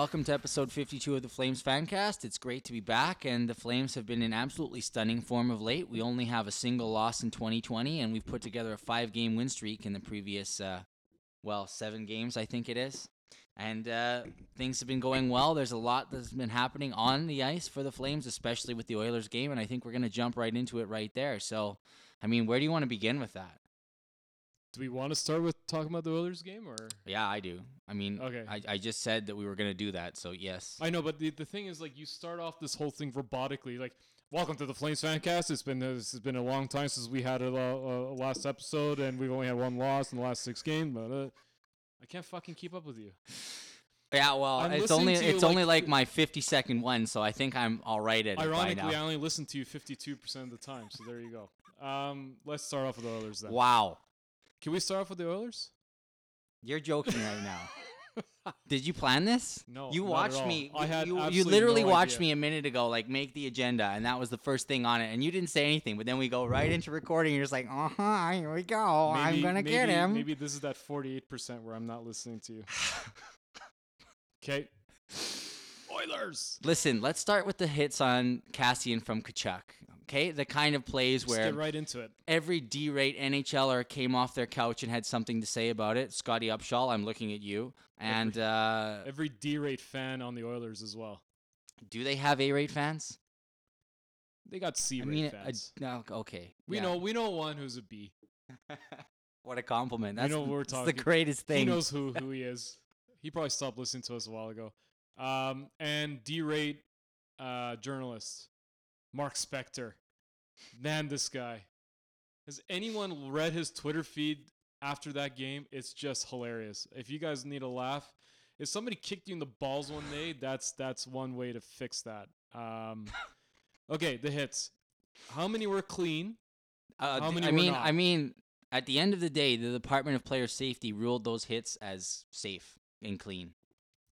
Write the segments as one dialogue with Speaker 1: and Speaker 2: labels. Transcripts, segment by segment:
Speaker 1: Welcome to episode 52 of the Flames Fancast. It's great to be back, and the Flames have been in absolutely stunning form of late. We only have a single loss in 2020, and we've put together a five game win streak in the previous, uh, well, seven games, I think it is. And uh, things have been going well. There's a lot that's been happening on the ice for the Flames, especially with the Oilers game, and I think we're going to jump right into it right there. So, I mean, where do you want to begin with that?
Speaker 2: Do we want to start with talking about the Oilers game or?
Speaker 1: Yeah, I do. I mean,
Speaker 2: Okay.
Speaker 1: I, I just said that we were going to do that, so yes.
Speaker 2: I know, but the, the thing is, like, you start off this whole thing robotically, like, welcome to the Flames Fancast. It's been this has been a long time since we had a, a, a last episode, and we've only had one loss in the last six games. But uh, I can't fucking keep up with you.
Speaker 1: Yeah, well,
Speaker 2: I'm
Speaker 1: it's only it's only
Speaker 2: like
Speaker 1: like my 50 second one, so I think I'm all right at it by
Speaker 2: Ironically, I only listen to you 52% of the time, so there you go. Um, let's start off with the Oilers then.
Speaker 1: Wow,
Speaker 2: Can we start off with the Oilers?
Speaker 1: you're joking right now. Did you plan this?
Speaker 2: No,
Speaker 1: you watched me.
Speaker 2: I had
Speaker 1: you, you literally
Speaker 2: no
Speaker 1: watched
Speaker 2: idea.
Speaker 1: me a minute ago, like make the agenda, and that was the first thing on it. And you didn't say anything, but then we go right into recording. You're just like, uh huh, here we go. I'm gonna get him.
Speaker 2: Maybe this is that 48% where I'm not listening to you. Okay. Oilers.
Speaker 1: Listen, let's start with the hits on Kassian from Tkachuk. Okay, the kind of plays
Speaker 2: Let's
Speaker 1: where
Speaker 2: get right into it.
Speaker 1: every D-rate NHLer came off their couch and had something to say about it. Scotty Upshall, I'm looking at you. And uh,
Speaker 2: Every D-rate fan on the Oilers as well.
Speaker 1: do they have A-rate fans?
Speaker 2: They got
Speaker 1: I
Speaker 2: C-rate
Speaker 1: mean, a-
Speaker 2: fans.
Speaker 1: no, okay.
Speaker 2: we
Speaker 1: yeah.
Speaker 2: know we know one who's a B.
Speaker 1: what a compliment. That's,
Speaker 2: know what we're
Speaker 1: that's the greatest thing.
Speaker 2: He knows who who he is. He probably stopped listening to us a while ago. Um, and D-rate uh, journalist Mark Spector. Man, this guy. Has anyone read his Twitter feed after that game? It's just hilarious. If you guys need a laugh, if somebody kicked you in the balls one day, that's that's one way to fix that. Um, okay, the hits. How many were clean?
Speaker 1: Uh,
Speaker 2: How many
Speaker 1: I mean,
Speaker 2: not?
Speaker 1: I mean, at the end of the day, the Department of Player Safety ruled those hits as safe and clean.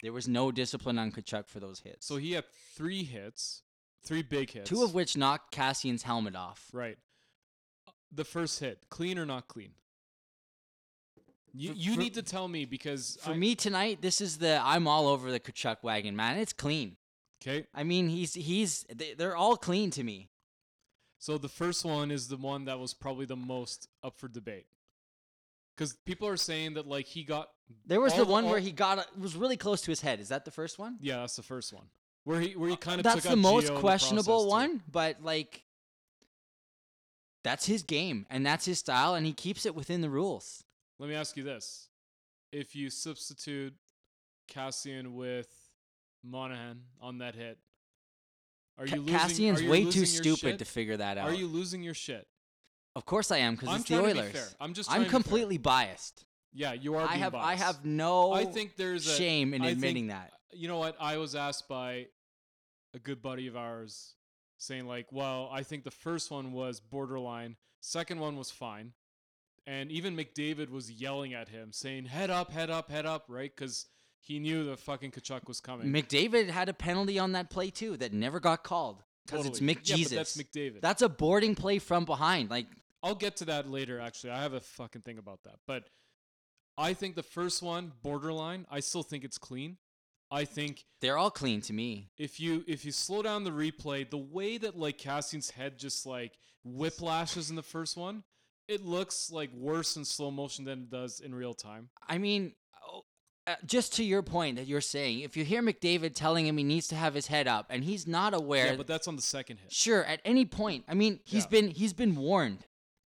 Speaker 1: There was no discipline on Tkachuk for those hits.
Speaker 2: So he had three hits, three big hits.
Speaker 1: two of which knocked Kassian's helmet off.
Speaker 2: Right. The first hit, clean or not clean? You, you
Speaker 1: for-
Speaker 2: need to tell me because
Speaker 1: For
Speaker 2: I-
Speaker 1: me tonight, this is the I'm all over the Tkachuk wagon, man. It's clean.
Speaker 2: Okay,
Speaker 1: I mean, he's he's they- they're all clean to me.
Speaker 2: so the first one is the one that was probably the most up for debate. Because people are saying that like he got
Speaker 1: There was
Speaker 2: All
Speaker 1: the
Speaker 2: the-
Speaker 1: one where he got was really close to his head. Is that the first one?
Speaker 2: yeah that's the first one where he where he uh, kind of
Speaker 1: That's
Speaker 2: took
Speaker 1: the most
Speaker 2: in the
Speaker 1: questionable
Speaker 2: too.
Speaker 1: one, but like that's his game and that's his style, and he keeps it within the rules.
Speaker 2: Let me ask you this: If you substitute Kassian with Monahan on that hit, are you losing?
Speaker 1: Kassian's
Speaker 2: are you
Speaker 1: way
Speaker 2: losing
Speaker 1: too stupid
Speaker 2: shit?
Speaker 1: to figure that out.
Speaker 2: Are you losing your shit?
Speaker 1: Of course I am because it's the Oilers.
Speaker 2: be. I'm just.
Speaker 1: I'm
Speaker 2: to be fair.
Speaker 1: completely biased.
Speaker 2: Yeah, you are.
Speaker 1: I have I have no
Speaker 2: I think there's a
Speaker 1: shame in
Speaker 2: I think-
Speaker 1: admitting that.
Speaker 2: You know what? I was asked by a good buddy of ours saying like, "Well, I think the first one was borderline. Second one was fine." And even McDavid was yelling at him, saying, "Head up, head up, head up!" Right? Because he knew the fucking Tkachuk was coming.
Speaker 1: McDavid had a penalty on that play too that never got called because it's
Speaker 2: Totally.
Speaker 1: Mick
Speaker 2: yeah,
Speaker 1: Jesus.
Speaker 2: But that's McDavid.
Speaker 1: That's a boarding play from behind. Like
Speaker 2: I'll get to that later. Actually, I have a fucking thing about that. But I think the first one, borderline. I still think it's clean. I think
Speaker 1: they're all clean to me.
Speaker 2: if you if you slow down the replay, the way that like Kassian's head just like whiplashes in the first one, it looks like worse in slow motion than it does in real time.
Speaker 1: I mean, oh, uh, just to your point that you're saying, if you hear McDavid telling him he needs to have his head up and he's not aware,
Speaker 2: Yeah, but that's on the second hit.
Speaker 1: sure, at any point, I mean, he's
Speaker 2: Yeah.
Speaker 1: been he's been warned.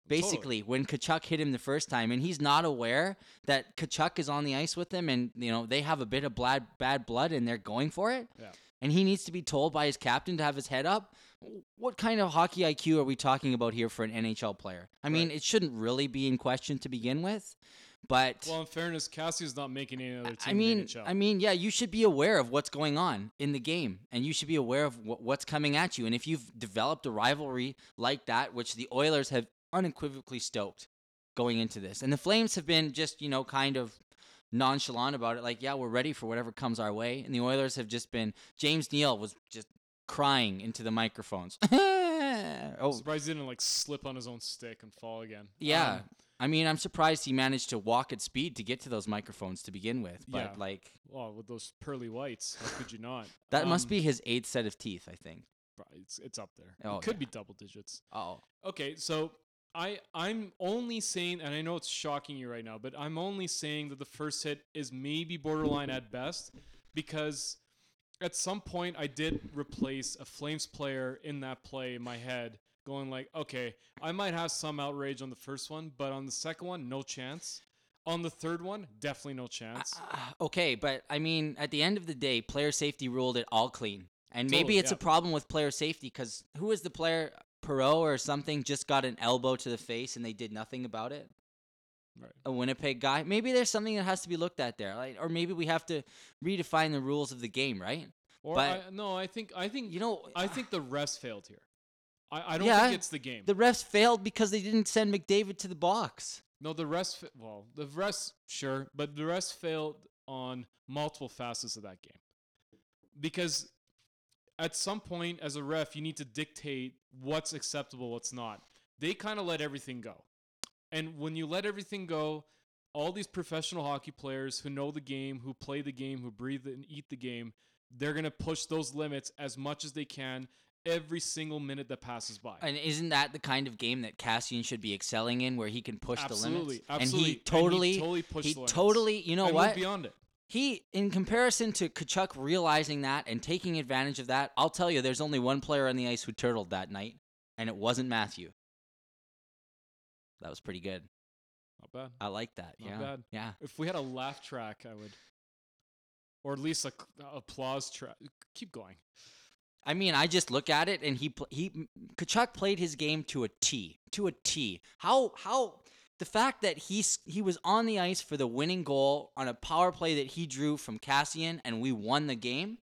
Speaker 2: Totally.
Speaker 1: Basically, when Tkachuk hit him the first time, and he's not aware that Tkachuk is on the ice with him, and you know they have a bit of bad bad blood, and they're going for it.
Speaker 2: Yeah.
Speaker 1: And he needs to be told by his captain to have his head up. What kind of hockey IQ are we talking about here for an NHL player? I mean, it shouldn't really be in question to begin with, but
Speaker 2: Well, in fairness, Kassian's not making any other team.
Speaker 1: I mean,
Speaker 2: in the NHL.
Speaker 1: I mean, yeah, you should be aware of what's going on in the game, and you should be aware of wh- what's coming at you. And if you've developed a rivalry like that, which the Oilers have unequivocally stoked going into this, and the Flames have been just you know kind of nonchalant about it, like yeah, we're ready for whatever comes our way, and the Oilers have just been. James Neal was just crying into the microphones.
Speaker 2: I'm
Speaker 1: oh,
Speaker 2: surprised he didn't like slip on his own stick and fall again.
Speaker 1: Yeah.
Speaker 2: Um,
Speaker 1: I mean, I'm surprised he managed to walk at speed to get to those microphones to begin with. But
Speaker 2: Yeah.
Speaker 1: like
Speaker 2: Well, with those pearly whites, how could you not?
Speaker 1: that must
Speaker 2: Um,
Speaker 1: be his eighth set of teeth, I think.
Speaker 2: It's it's up there.
Speaker 1: Oh,
Speaker 2: it could
Speaker 1: yeah.
Speaker 2: be double digits.
Speaker 1: Oh.
Speaker 2: Okay, so I I'm only saying, and I know it's shocking you right now, but I'm only saying that the first hit is maybe borderline at best, because at some point I did replace a Flames player in that play in my head, going like, okay, I might have some outrage on the first one, but on the second one, no chance. On the third one, definitely no chance.
Speaker 1: Ah, okay, but I mean, at the end of the day, player safety ruled it all clean. And maybe it's
Speaker 2: yeah.
Speaker 1: a problem with player safety because who is the player? Perot or something just got an elbow to the face and they did nothing about it.
Speaker 2: Right.
Speaker 1: A Winnipeg guy. Maybe there's something that has to be looked at there, like, or maybe we have to redefine the rules of the game, right?
Speaker 2: Or
Speaker 1: but-
Speaker 2: I, no, I think I think
Speaker 1: You know,
Speaker 2: I uh, think the refs failed here. I, I don't
Speaker 1: Yeah,
Speaker 2: think it's the game.
Speaker 1: the refs failed because they didn't send McDavid to the box.
Speaker 2: No, the rest. Fa- well, the rest, sure, but the rest failed on multiple facets of that game. Because at some point, as a ref, you need to dictate what's acceptable, what's not. They kind of let everything go, and when you let everything go, all these professional hockey players who know the game, who play the game, who breathe and eat the game, they're gonna push those limits as much as they can every single minute that passes by.
Speaker 1: And isn't that the kind of game that Kassian should be excelling in, where he can push the limits?
Speaker 2: absolutely. Absolutely.
Speaker 1: And he totally,
Speaker 2: totally pushed
Speaker 1: he
Speaker 2: the limits.
Speaker 1: totally, you know
Speaker 2: and
Speaker 1: what?
Speaker 2: beyond it.
Speaker 1: He, in comparison to Tkachuk realizing that and taking advantage of that, I'll tell you, there's only one player on the ice who turtled that night, and it wasn't Matthew. That was pretty good.
Speaker 2: Not bad.
Speaker 1: I like that.
Speaker 2: Not
Speaker 1: yeah.
Speaker 2: bad.
Speaker 1: Yeah.
Speaker 2: If we had a laugh track, I would, or at least a applause track. Keep going.
Speaker 1: I mean, I just look at it, and he he Tkachuk played his game to a T, to a T. How how the fact that he's he was on the ice for the winning goal on a power play that he drew from Kassian, and we won the game.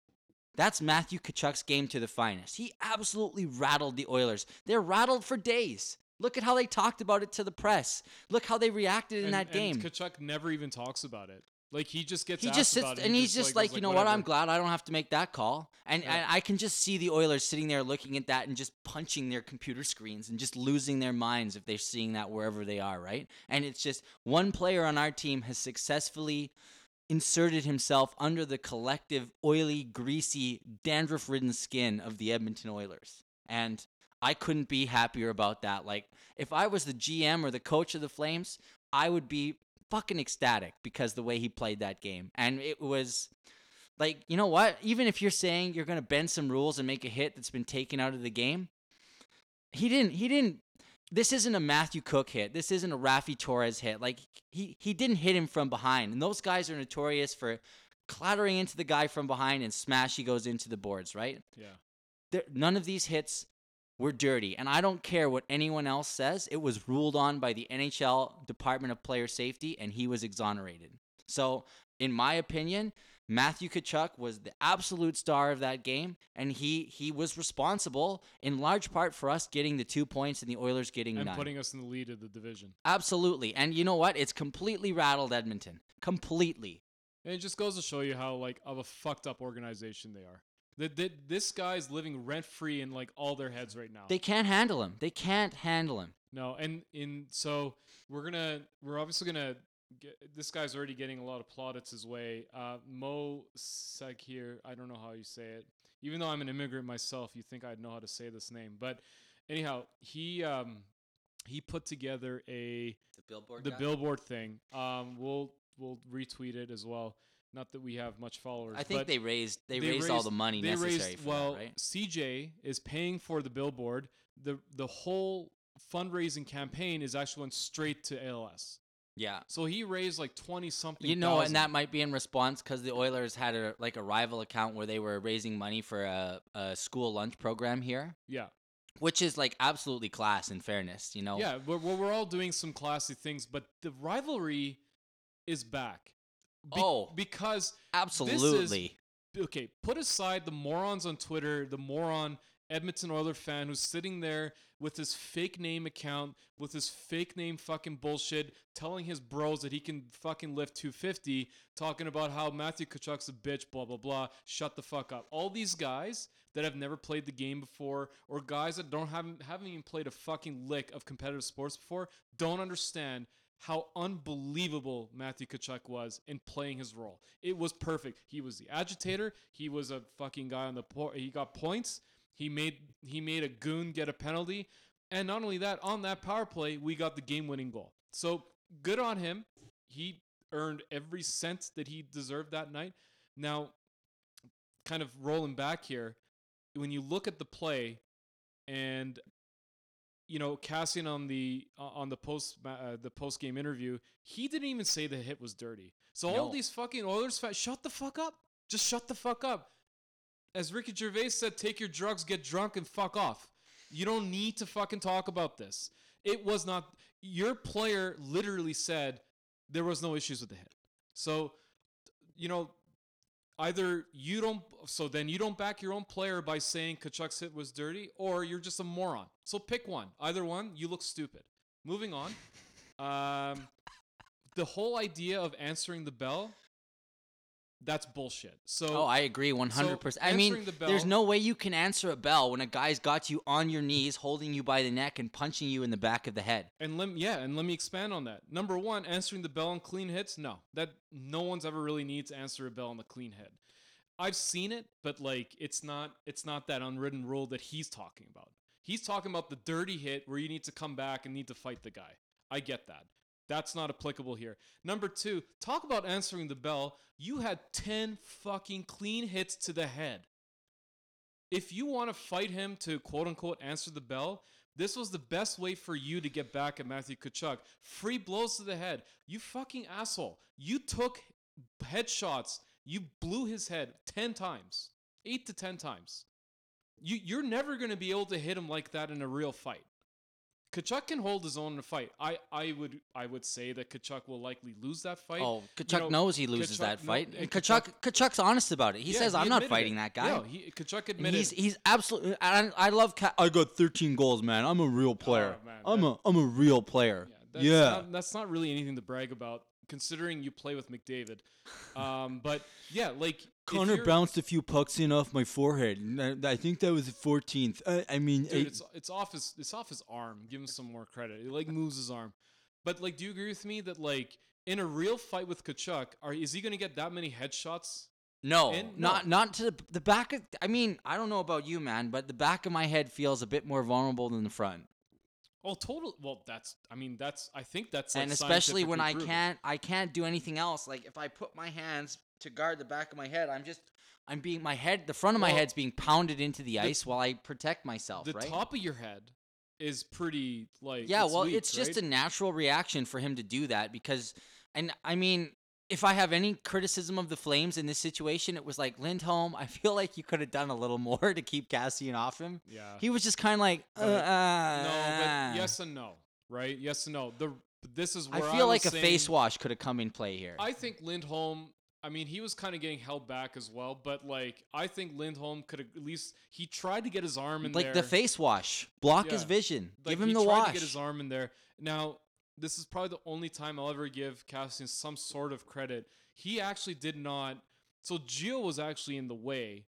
Speaker 1: That's Matthew Tkachuk's game to the finest. He absolutely rattled the Oilers. They're rattled for days. Look at how they talked about it to the press. Look how they reacted in
Speaker 2: and,
Speaker 1: that game.
Speaker 2: Tkachuk never even talks about it. Like he just gets.
Speaker 1: he just sits
Speaker 2: it,
Speaker 1: and he's just
Speaker 2: goes
Speaker 1: like, you know what? I'm glad I don't have to make that call. And,
Speaker 2: Yeah.
Speaker 1: and I can just see the Oilers sitting there looking at that and just punching their computer screens and just losing their minds if they're seeing that wherever they are, right? And it's just one player on our team has successfully inserted himself under the collective oily, greasy, dandruff-ridden skin of the Edmonton Oilers. And I couldn't be happier about that. Like if I was the GM or the coach of the Flames, I would be fucking ecstatic because the way he played that game. And it was like, you know what? Even if you're saying you're going to bend some rules and make a hit that's been taken out of the game, he didn't he didn't this isn't a Matthew Cooke hit. This isn't a Raffi Torres hit. Like he he didn't hit him from behind. And those guys are notorious for clattering into the guy from behind and smash he goes into the boards, right?
Speaker 2: Yeah.
Speaker 1: there, none of these hits were dirty. And I don't care what anyone else says. It was ruled on by the NHL Department of Player Safety, and he was exonerated. So, in my opinion, Matthew Tkachuk was the absolute star of that game, and he he was responsible in large part for us getting the two points and the Oilers getting
Speaker 2: And
Speaker 1: none.
Speaker 2: putting us in the lead of the division.
Speaker 1: Absolutely. And you know what? It's completely rattled Edmonton. Completely.
Speaker 2: And it just goes to show you how like of a fucked up organization they are. That that this guy's living rent free in like all their heads right now.
Speaker 1: They can't handle him. They can't handle him.
Speaker 2: No, and in so we're gonna we're obviously gonna get this guy's already getting a lot of plaudits his way. Uh, Mo Sakir, I don't know how you say it. Even though I'm an immigrant myself, you think I'd know how to say this name. But anyhow, he um he put together a
Speaker 1: The billboard.
Speaker 2: the billboard thing. Um, we'll we'll retweet it as well. Not that we have much followers.
Speaker 1: I think they raised they,
Speaker 2: they
Speaker 1: raised, all the money
Speaker 2: they
Speaker 1: necessary
Speaker 2: raised,
Speaker 1: for
Speaker 2: well,
Speaker 1: that, right?
Speaker 2: CJ is paying for the billboard. the The whole fundraising campaign is actually went straight to ALS.
Speaker 1: Yeah.
Speaker 2: So he raised like twenty something.
Speaker 1: You know,
Speaker 2: thousand.
Speaker 1: and that might be in response because the Oilers had a like a rival account where they were raising money for a, a school lunch program here,
Speaker 2: yeah,
Speaker 1: which is like absolutely class and fairness. You know.
Speaker 2: yeah. We're we're all doing some classy things, but the rivalry is back. Be-
Speaker 1: Oh.
Speaker 2: because
Speaker 1: Absolutely.
Speaker 2: okay, put aside the morons on Twitter, the moron Edmonton Oiler fan who's sitting there with his fake name account, with his fake name fucking bullshit, telling his bros that he can fucking lift 250, talking about how Matthew Tkachuk's a bitch, blah, blah, blah. Shut the fuck up. All these guys that have never played the game before, or guys that don't haven't, haven't even played a fucking lick of competitive sports before, don't understand how unbelievable Matthew Tkachuk was in playing his role. It was perfect. He was the agitator. He was a fucking guy on the po- he got points. He made he made a goon get a penalty, and not only that, on that power play, we got the game-winning goal. So good on him. He earned every cent that he deserved that night. Now, kind of rolling back here, when you look at the play, and you know Kassian on the uh, on the post uh, the post game interview, he didn't even say the hit was dirty. So all these fucking Oilers fans, shut the fuck up. Just shut the fuck up. As Ricky Gervais said, take your drugs, get drunk, and fuck off. You don't need to fucking talk about this. It was not. Your player literally said there was no issues with the hit. So, you know, either you don't. So then you don't back your own player by saying Tkachuk's hit was dirty, or you're just a moron. So pick one. Either one, you look stupid. Moving on. Um, the whole idea of answering the bell. That's bullshit. So
Speaker 1: Oh, I agree 100%. I mean,
Speaker 2: the
Speaker 1: there's no way you can answer a bell when a guy's got you on your knees, holding you by the neck, and punching you in the back of the head.
Speaker 2: And let yeah, and let me expand on that. Number one, answering the bell on clean hits. No, that no one's ever really needs to answer a bell on the clean hit. I've seen it, but like it's not it's not that unwritten rule that he's talking about. He's talking about the dirty hit where you need to come back and need to fight the guy. I get that. That's not applicable here. Number two, talk about answering the bell. You had 10 fucking clean hits to the head. If you want to fight him to quote unquote answer the bell, this was the best way for you to get back at Matthew Tkachuk. Free blows to the head. You fucking asshole. You took headshots. You blew his head 10 times, 8 to 10 times. You, you're never going to be able to hit him like that in a real fight. Tkachuk can hold his own in a fight. I, I would I would say that Tkachuk will likely lose that fight.
Speaker 1: Oh, Tkachuk
Speaker 2: know,
Speaker 1: knows he loses
Speaker 2: Tkachuk-
Speaker 1: that fight.
Speaker 2: and
Speaker 1: and Tkachuk, Tkachuk's honest about it. He
Speaker 2: Yeah,
Speaker 1: says, "I'm not fighting
Speaker 2: it.
Speaker 1: that guy."
Speaker 2: No, he, Tkachuk
Speaker 1: And
Speaker 2: admitted.
Speaker 1: he's he's absolutely. I, I love. Ka- I got 13 goals, man. I'm a real oh, player.
Speaker 2: Oh, man,
Speaker 1: I'm
Speaker 2: that-
Speaker 1: a I'm a real player.
Speaker 2: Yeah, that's
Speaker 1: yeah.
Speaker 2: Not, that's not really anything to brag about, considering you play with McDavid. Um, but yeah, like if
Speaker 1: Connor bounced a few pucks in off my forehead. I, I think that was the 14th. I, I mean,
Speaker 2: Dude,
Speaker 1: it-
Speaker 2: it's it's off his it's off his arm. Give him some more credit. He like moves his arm. But like, do you agree with me that like in a real fight with Tkachuk, are is he gonna get that many headshots?
Speaker 1: no,
Speaker 2: in-
Speaker 1: not not to the, the back. Of, I mean, I don't know about you, man, but the back of my head feels a bit more vulnerable than the front.
Speaker 2: Oh, total. Well, that's. I mean, that's. I think that's.
Speaker 1: and especially when I can't I can't do anything else. Like if I put my hands to guard the back of my head, I'm just I'm being my head the front of my
Speaker 2: Well,
Speaker 1: head's being pounded into the ice while I protect myself,
Speaker 2: The
Speaker 1: right?
Speaker 2: top of your head is pretty like.
Speaker 1: yeah, well,
Speaker 2: weak,
Speaker 1: it's just a natural reaction for him to do that because and I mean if I have any criticism of the Flames in this situation, it was like Lindholm. I feel like you could have done a little more to keep Kassian off him.
Speaker 2: Yeah.
Speaker 1: He was just kind of like, uh, uh,
Speaker 2: no, but yes and no, right? Yes and no. The this is
Speaker 1: I
Speaker 2: where
Speaker 1: feel
Speaker 2: was
Speaker 1: like a
Speaker 2: saying,
Speaker 1: face wash could have come in play here.
Speaker 2: I think Lindholm. I mean, he was kind of getting held back as well, but like I think Lindholm could have at least he tried to get his arm in there.
Speaker 1: like
Speaker 2: there.
Speaker 1: the face wash, block his vision,
Speaker 2: Like,
Speaker 1: give him
Speaker 2: he
Speaker 1: the
Speaker 2: tried
Speaker 1: wash.
Speaker 2: to get his arm in there. Now, this is probably the only time I'll ever give Kassian some sort of credit. He actually did not. So Gio was actually in the way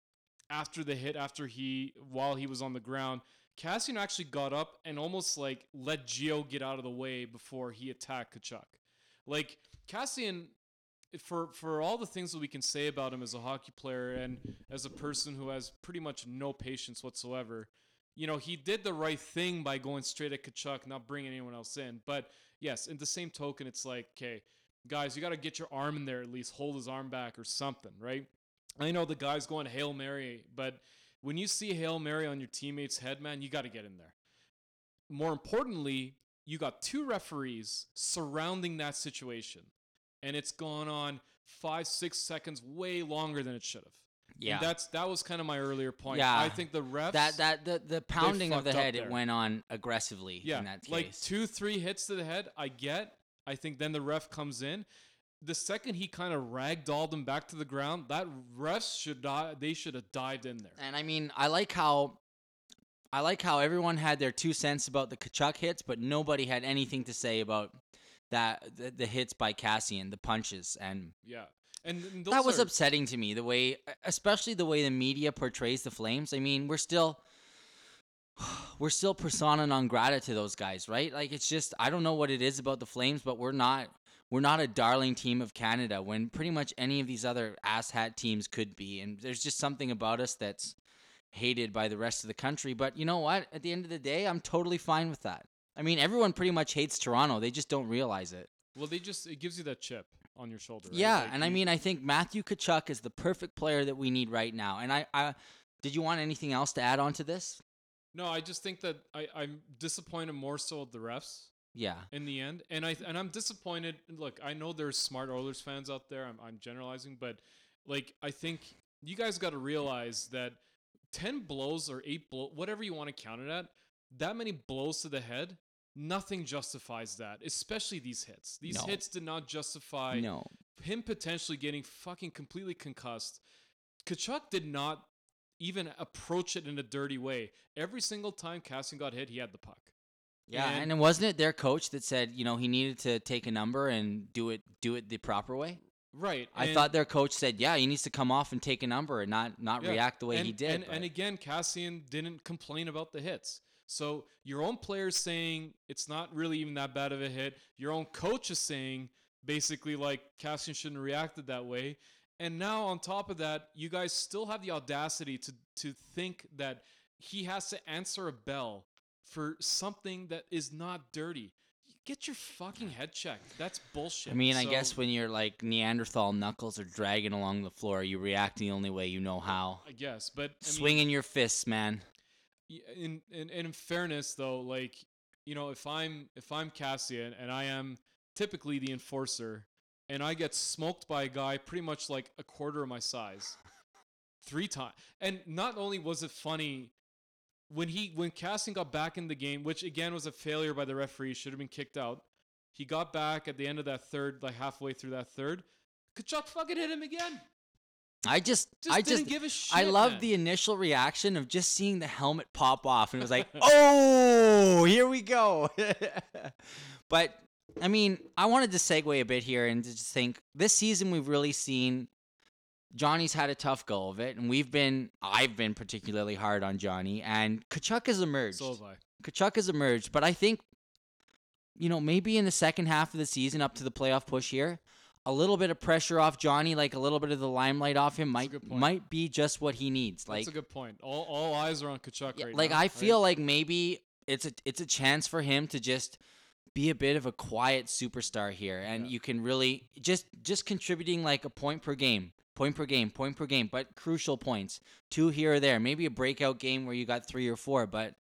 Speaker 2: after the hit. After he, while he was on the ground, Kassian actually got up and almost like let Gio get out of the way before he attacked Tkachuk. Like Kassian, for for all the things that we can say about him as a hockey player and as a person who has pretty much no patience whatsoever, you know, he did the right thing by going straight at Tkachuk, not bringing anyone else in. But yes, in the same token, it's like, okay, guys, you got to get your arm in there at least, hold his arm back or something, right? I know the guy's going Hail Mary, but when you see Hail Mary on your teammate's head, man, you got to get in there. More importantly, you got two referees surrounding that situation, and it's gone on five, six seconds, way longer than it should have.
Speaker 1: Yeah,
Speaker 2: And that's that was kind of my earlier point.
Speaker 1: Yeah.
Speaker 2: I think the refs
Speaker 1: that that the, the pounding of the head it went on aggressively
Speaker 2: yeah,
Speaker 1: in that case.
Speaker 2: like two, three hits to the head. I get. I think then the ref comes in. The second he kind of ragdolled him back to the ground, that refs should die. They should have dived in there.
Speaker 1: and I mean, I like how I like how everyone had their two cents about the Tkachuk hits, but nobody had anything to say about that the, the hits by Kassian, the punches, and
Speaker 2: Yeah, and,
Speaker 1: that was
Speaker 2: are-
Speaker 1: upsetting to me. The way, especially the way the media portrays the Flames. I mean, we're still we're still persona non grata to those guys, right? Like it's just I don't know what it is about the Flames, but we're not we're not a darling team of Canada when pretty much any of these other asshat teams could be. And there's just something about us that's hated by the rest of the country. But you know what? At the end of the day, I'm totally fine with that. I mean, everyone pretty much hates Toronto. They just don't realize it.
Speaker 2: Well, they just it gives you that chip on your shoulder. Right?
Speaker 1: Yeah,
Speaker 2: Like,
Speaker 1: and I mean, I think Matthew Tkachuk is the perfect player that we need right now. And I, I did you want anything else to add on to this?
Speaker 2: no, I just think that I I'm disappointed more so with the refs
Speaker 1: Yeah.
Speaker 2: in the end, and I and I'm disappointed. Look, I know there's smart Oilers fans out there. I'm I'm generalizing, but like I think you guys got to realize that ten blows or eight blow, whatever you want to count it at, that many blows to the head. Nothing justifies that, especially these hits. These
Speaker 1: No.
Speaker 2: hits did not justify
Speaker 1: No.
Speaker 2: him potentially getting fucking completely concussed. Tkachuk did not even approach it in a dirty way. Every single time Kassian got hit, he had the puck.
Speaker 1: Yeah,
Speaker 2: And-
Speaker 1: and, wasn't it their coach that said, you know, he needed to take a number and do it do it the proper way?
Speaker 2: Right.
Speaker 1: I thought their coach said, yeah, he needs to come off and take a number and not not
Speaker 2: Yeah,
Speaker 1: react the way
Speaker 2: and,
Speaker 1: he did.
Speaker 2: And, and again, Kassian didn't complain about the hits. So your own players saying it's not really even that bad of a hit. Your own coach is saying basically like Kassian shouldn't have reacted that way. And now on top of that, you guys still have the audacity to to think that he has to answer a bell for something that is not dirty. Get your fucking head checked. That's bullshit.
Speaker 1: I mean, I guess when you're like Neanderthal knuckles are dragging along the floor, you react the only way you know how.
Speaker 2: I guess, but I mean,
Speaker 1: Swinging your fists, man.
Speaker 2: In, in in fairness though like you know if i'm if i'm kassian and i am typically the enforcer and i get smoked by a guy pretty much like a quarter of my size three times and not only was it funny when he when kassian got back in the game which again was a failure by the referee should have been kicked out he got back at the end of that third like halfway through that third Tkachuk fucking hit him again.
Speaker 1: I just,
Speaker 2: Just
Speaker 1: I
Speaker 2: didn't
Speaker 1: just,
Speaker 2: give a shit.
Speaker 1: I love
Speaker 2: man.
Speaker 1: the initial reaction of just seeing the helmet pop off, and it was like, oh, here we go. but I mean, I wanted to segue a bit here and just think this season we've really seen Johnny's had a tough go of it, and we've been, I've been particularly hard on Johnny, and Tkachuk has emerged.
Speaker 2: So have I.
Speaker 1: Tkachuk has emerged, but I think, you know, maybe in the second half of the season, up to the playoff push here, a little bit of pressure off Johnny, like a little bit of the limelight off him, might might be just what he needs. Like,
Speaker 2: That's a good point. All all eyes are on Tkachuk
Speaker 1: yeah,
Speaker 2: right
Speaker 1: like
Speaker 2: now.
Speaker 1: I
Speaker 2: right?
Speaker 1: feel like maybe it's a it's a chance for him to just be a bit of a quiet superstar here, and
Speaker 2: Yeah.
Speaker 1: you can really just just contributing like a point per game. Point per game, point per game, but crucial points. Two here or there. Maybe a breakout game where you got three or four. But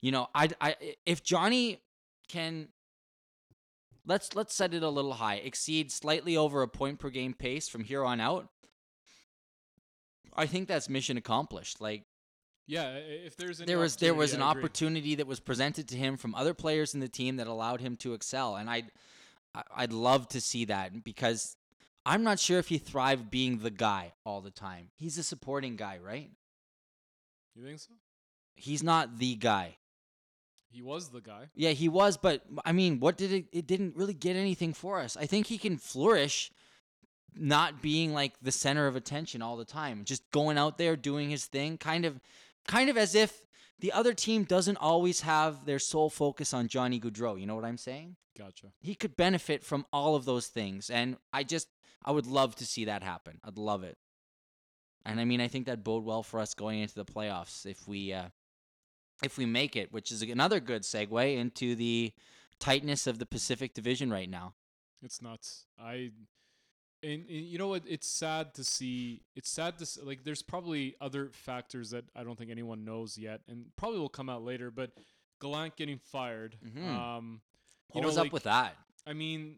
Speaker 1: you know, I, I if Johnny can let's let's set it a little high. Exceed slightly over a point per game pace from here on out. I think that's mission accomplished. Like
Speaker 2: Yeah, if there's
Speaker 1: there was there was an
Speaker 2: opportunity, I agree.
Speaker 1: opportunity that was presented to him from other players in the team that allowed him to excel, and I'd I'd love to see that because I'm not sure if he thrived being the guy all the time. He's a supporting guy, right?
Speaker 2: You think so?
Speaker 1: He's not the guy.
Speaker 2: He was the guy.
Speaker 1: Yeah, he was, but I mean, what did it? It didn't really get anything for us. I think he can flourish, not being like the center of attention all the time, just going out there doing his thing, kind of, kind of as if the other team doesn't always have their sole focus on Johnny Gaudreau. You know what I'm saying?
Speaker 2: Gotcha.
Speaker 1: He could benefit from all of those things, and I just, I would love to see that happen. I'd love it. And I mean, I think that bode well for us going into the playoffs if we, uh, if we make it, which is another good segue into the tightness of the Pacific Division right now.
Speaker 2: It's nuts. I and, and you know what? It's sad to see. It's sad to s like. There's probably other factors that I don't think anyone knows yet, and probably will come out later. But Gallant getting fired.
Speaker 1: Mhm.
Speaker 2: Um, you
Speaker 1: What
Speaker 2: know,
Speaker 1: was
Speaker 2: like,
Speaker 1: up with that?
Speaker 2: I mean,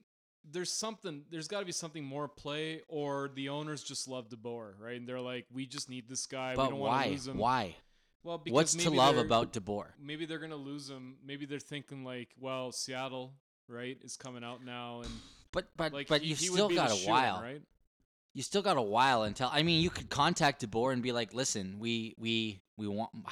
Speaker 2: there's something. There's got to be something more play, or the owners just love DeBoer, right? And they're like, we just need this guy. we
Speaker 1: But
Speaker 2: don't want
Speaker 1: why?
Speaker 2: to lose him.
Speaker 1: Why?
Speaker 2: Well, because
Speaker 1: What's to love about DeBoer?
Speaker 2: maybe they're gonna lose him. Maybe they're thinking like, well, Seattle, right, is coming out now, and
Speaker 1: But but
Speaker 2: like,
Speaker 1: but
Speaker 2: he
Speaker 1: still got a while.
Speaker 2: right?
Speaker 1: You still got a while until. I mean, you could contact DeBoer and be like, "Listen, we we we want."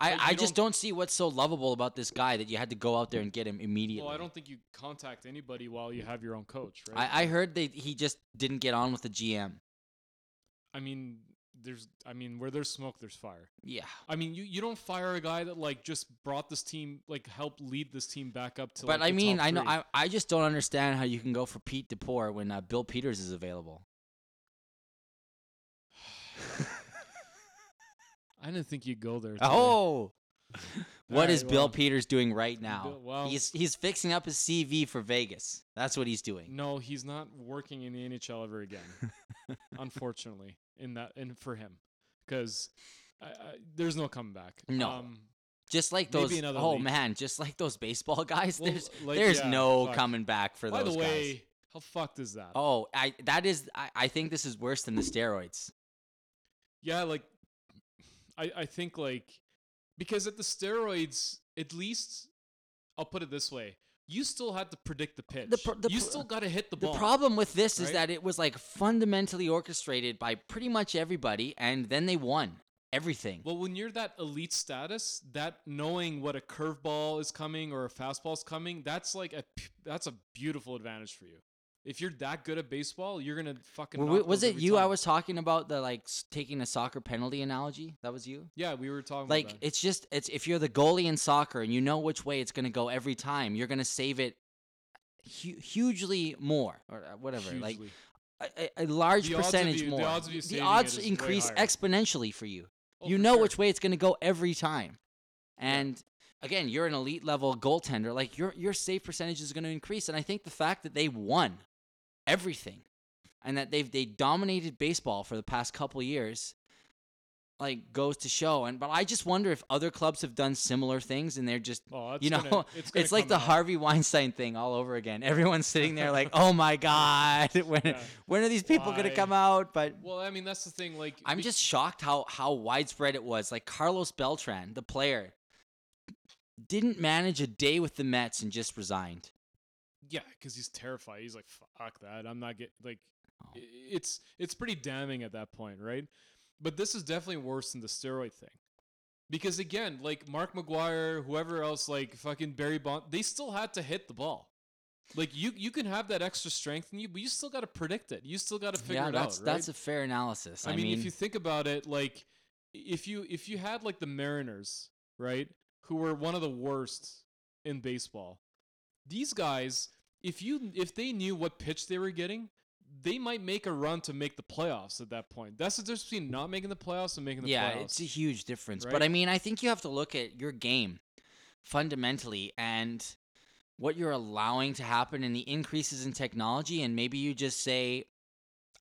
Speaker 1: I, I just
Speaker 2: don't-
Speaker 1: don't see what's so lovable about this guy that you had to go out there and get him immediately.
Speaker 2: Well, I don't think you contact anybody while you have your own coach, right?
Speaker 1: I, I heard that he just didn't get on with the GM.
Speaker 2: I mean, there's I mean where there's smoke there's fire.
Speaker 1: Yeah.
Speaker 2: I mean you, you don't fire a guy that like just brought this team like helped lead this team back up to
Speaker 1: But
Speaker 2: like,
Speaker 1: I mean, I know. I, I just don't understand how you can go for Pete DeBoer when uh, Bill Peters is available.
Speaker 2: I didn't think you'd go there. today.
Speaker 1: Oh. What is
Speaker 2: Alright,
Speaker 1: Bill
Speaker 2: well,
Speaker 1: Peters doing right now?
Speaker 2: Bill- well-
Speaker 1: he's he's fixing up his CV for Vegas. That's what he's doing.
Speaker 2: No, he's not working in the NHL ever again. unfortunately, in that and for him, because there's no coming back.
Speaker 1: No.
Speaker 2: Um,
Speaker 1: Just like those oh
Speaker 2: league.
Speaker 1: man, just like those baseball guys.
Speaker 2: Well,
Speaker 1: there's
Speaker 2: like,
Speaker 1: there's
Speaker 2: yeah,
Speaker 1: no
Speaker 2: fuck.
Speaker 1: coming back for
Speaker 2: by
Speaker 1: those
Speaker 2: the
Speaker 1: guys.
Speaker 2: way, how fucked is that?
Speaker 1: Oh, I that is I, I think this is worse than the steroids.
Speaker 2: Yeah, like I I think like because at the steroids, at least I'll put it this way: you still had to predict the pitch.
Speaker 1: pro- the
Speaker 2: you still got to hit the
Speaker 1: The
Speaker 2: ball.
Speaker 1: problem with this is that it was like fundamentally orchestrated by pretty much everybody, and then they won everything.
Speaker 2: Well, when you're that elite status, that knowing what a curveball is coming or a fastball is coming, that's like a that's a beautiful advantage for you. If you're that good at baseball, you're gonna fucking.
Speaker 1: Were
Speaker 2: knock
Speaker 1: was
Speaker 2: those
Speaker 1: it
Speaker 2: every
Speaker 1: you I
Speaker 2: time.
Speaker 1: was talking about the like s- taking a soccer penalty analogy? That was you?
Speaker 2: Yeah, we were talking
Speaker 1: Like
Speaker 2: about that.
Speaker 1: it's just it's if you're the goalie in soccer and you know which way it's going to go every time, you're going to save it hu- hugely more or uh, whatever. Like
Speaker 2: Hugely.
Speaker 1: a, a- a large
Speaker 2: The odds of
Speaker 1: percentage
Speaker 2: you- the
Speaker 1: more.
Speaker 2: odds of you
Speaker 1: the
Speaker 2: saving
Speaker 1: odds
Speaker 2: it is way
Speaker 1: increase
Speaker 2: higher.
Speaker 1: exponentially for you.
Speaker 2: Oh,
Speaker 1: you
Speaker 2: for
Speaker 1: know
Speaker 2: sure.
Speaker 1: which way it's going to go every time. And again, you're an elite level goaltender. Like your your save percentage is going to increase. And I think the fact that they won everything and that they've they dominated baseball for the past couple years like goes to show and but i just wonder if other clubs have done similar things and they're just
Speaker 2: Oh,
Speaker 1: you know
Speaker 2: gonna- it's, gonna
Speaker 1: it's like the
Speaker 2: out.
Speaker 1: harvey weinstein thing all over again everyone's sitting there like oh my god when
Speaker 2: Yeah.
Speaker 1: when are these people going to come out but
Speaker 2: Well, I mean, that's the thing. Like,
Speaker 1: I'm
Speaker 2: be-
Speaker 1: just shocked how how widespread it was. Like Carlos Beltran, the player, didn't manage a day with the Mets and just resigned.
Speaker 2: Yeah, because he's terrified. He's like, fuck that. I'm not getting like.
Speaker 1: Oh.
Speaker 2: It's it's pretty damning at that point, right? But this is definitely worse than the steroid thing. Because again, like Mark McGwire, whoever else, like fucking Barry Bond, they still had to hit the ball. Like you, you can have that extra strength in you, but you still got to predict it. You still got to figure
Speaker 1: yeah,
Speaker 2: it
Speaker 1: that's
Speaker 2: out. Right?
Speaker 1: that's a fair analysis.
Speaker 2: I, mean, if you think about it, like if you if you had like the Mariners, right, who were one of the worst in baseball, these guys, if you if they knew what pitch they were getting, they might make a run to make the playoffs at that point. That's the difference between not making the playoffs and making the
Speaker 1: yeah,
Speaker 2: playoffs.
Speaker 1: it's a huge difference. But? I mean, I think you have to look at your game fundamentally and what you're allowing to happen and the increases in technology and maybe you just say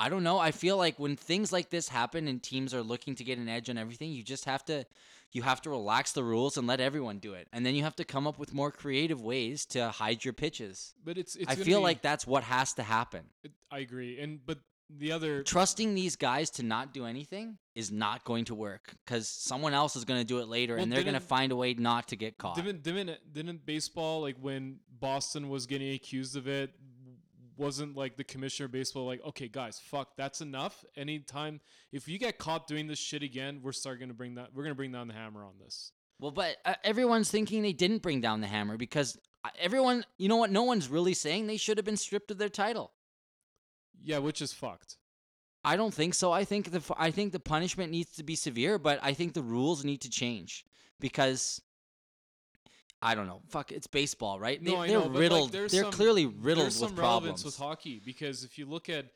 Speaker 1: I don't know. I feel like when things like this happen and teams are looking to get an edge on everything, you just have to you have to relax the rules and let everyone do it. And then you have to come up with more creative ways to hide your pitches.
Speaker 2: but it's, it's
Speaker 1: I feel
Speaker 2: be-
Speaker 1: like that's what has to happen.
Speaker 2: it- I agree. And but the other
Speaker 1: Trusting these guys to not do anything is not going to work cuz someone else is going to do it later
Speaker 2: Well,
Speaker 1: and they're going to find a way not to get caught.
Speaker 2: Didn't didn't didn't baseball like when Boston was getting accused of it wasn't like the commissioner of baseball like okay guys fuck that's enough anytime if you get caught doing this shit again we're start gonna bring that we're gonna bring down the hammer on this
Speaker 1: Well, but uh, everyone's thinking they didn't bring down the hammer because uh, everyone, you know what? No one's really saying they should have been stripped of their title.
Speaker 2: yeah which is fucked
Speaker 1: I don't think so. I think the I think the punishment needs to be severe, but I think the rules need to change because I don't know. Fuck, it's baseball, right? They,
Speaker 2: no, I
Speaker 1: they're
Speaker 2: know, but, like,
Speaker 1: riddled. they're
Speaker 2: some-
Speaker 1: clearly riddled
Speaker 2: there's
Speaker 1: with
Speaker 2: some
Speaker 1: problems.
Speaker 2: relevance with hockey because if you look at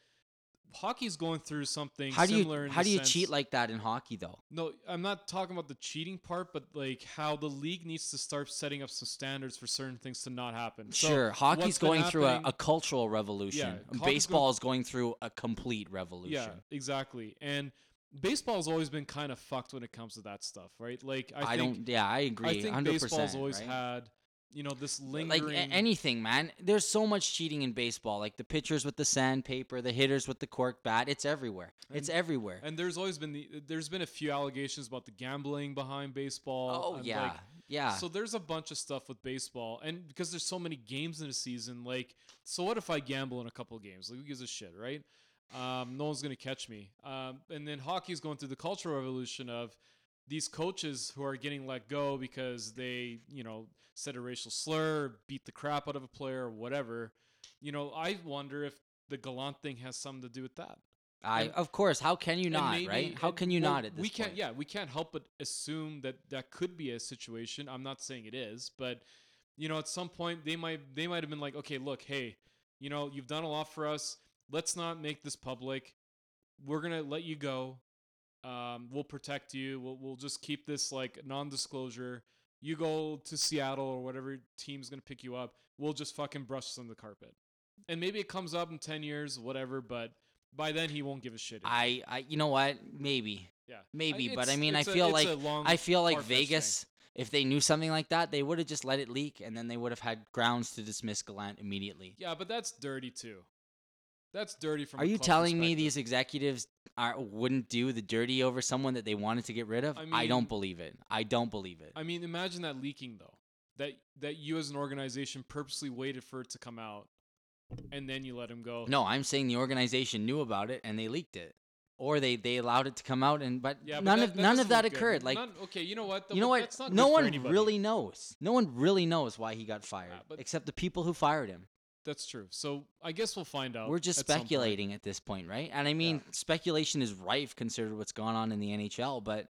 Speaker 2: hockey's going through something
Speaker 1: how do
Speaker 2: similar
Speaker 1: you how do you
Speaker 2: sense-
Speaker 1: cheat like that in hockey though?
Speaker 2: no i'm not talking about the cheating part but like how the league needs to start setting up some standards for certain things to not happen So
Speaker 1: sure, hockey's going through a, a cultural revolution.
Speaker 2: hockey's
Speaker 1: Baseball is going through a complete revolution.
Speaker 2: Yeah, exactly. And baseball's always been kind of fucked when it comes to that stuff, right? Like I,
Speaker 1: I,
Speaker 2: think
Speaker 1: don't. Yeah, I agree.
Speaker 2: I think
Speaker 1: 100%,
Speaker 2: baseball's always
Speaker 1: right?
Speaker 2: had, you know, this
Speaker 1: like
Speaker 2: lingering.
Speaker 1: a- anything, man. There's so much cheating in baseball. Like the pitchers with the sandpaper, the hitters with the cork bat. It's everywhere. it's everywhere.
Speaker 2: and there's always been the there's been a few allegations about the gambling behind baseball.
Speaker 1: oh
Speaker 2: and,
Speaker 1: yeah,
Speaker 2: like,
Speaker 1: yeah.
Speaker 2: So there's a bunch of stuff with baseball, and because there's so many games in a season, like, so what if I gamble in a couple of games? Like, who gives a shit, right? Um, no one's gonna catch me. Um, and then hockey is going through the cultural revolution of these coaches who are getting let go because they, you know, said a racial slur, beat the crap out of a player, or whatever. You know, I wonder if the Gallant thing has something to do with that.
Speaker 1: I
Speaker 2: And-
Speaker 1: of course. How can you not?
Speaker 2: maybe-
Speaker 1: right? How can you
Speaker 2: well,
Speaker 1: not at this
Speaker 2: we
Speaker 1: point?
Speaker 2: can't yeah we can't help but assume that that could be a situation i'm not saying it is but you know at some point they might they might have been like okay look hey you know you've done a lot for us let's not make this public we're gonna let you go um, we'll protect you we'll, we'll just keep this like non-disclosure you go to seattle or whatever team's gonna pick you up we'll just fucking brush this on the carpet and maybe it comes up in 10 years whatever but by then he won't give a shit anymore.
Speaker 1: I, I, you know what? Maybe,
Speaker 2: Yeah,
Speaker 1: maybe, but I mean, I
Speaker 2: it's a-
Speaker 1: feel like I feel like
Speaker 2: far-fetched thing.
Speaker 1: Vegas. If they knew something like that, they would have just let it leak, and then they would have had grounds to dismiss Gallant immediately.
Speaker 2: Yeah, but that's dirty too. That's dirty from.
Speaker 1: The
Speaker 2: Are
Speaker 1: you telling me these executives are wouldn't do the dirty over someone that they wanted to get rid of?
Speaker 2: I
Speaker 1: I, don't believe it. I don't believe it.
Speaker 2: I mean, imagine that leaking though. That that you as an organization purposely waited for it to come out, and then you let him go.
Speaker 1: no, I'm saying the organization knew about it and they leaked it, or they they allowed it to come out, and but
Speaker 2: Yeah, but
Speaker 1: none
Speaker 2: that-
Speaker 1: of
Speaker 2: that
Speaker 1: none of that
Speaker 2: look good.
Speaker 1: occurred. Like
Speaker 2: None- okay, you know what? though,
Speaker 1: you know what? No one
Speaker 2: anybody.
Speaker 1: really knows. No one really knows why he got fired, except the people who fired him.
Speaker 2: That's true. So I guess we'll find out.
Speaker 1: We're just
Speaker 2: at
Speaker 1: speculating at this point, right? And I mean, speculation is rife considered what's going on in the NHL, but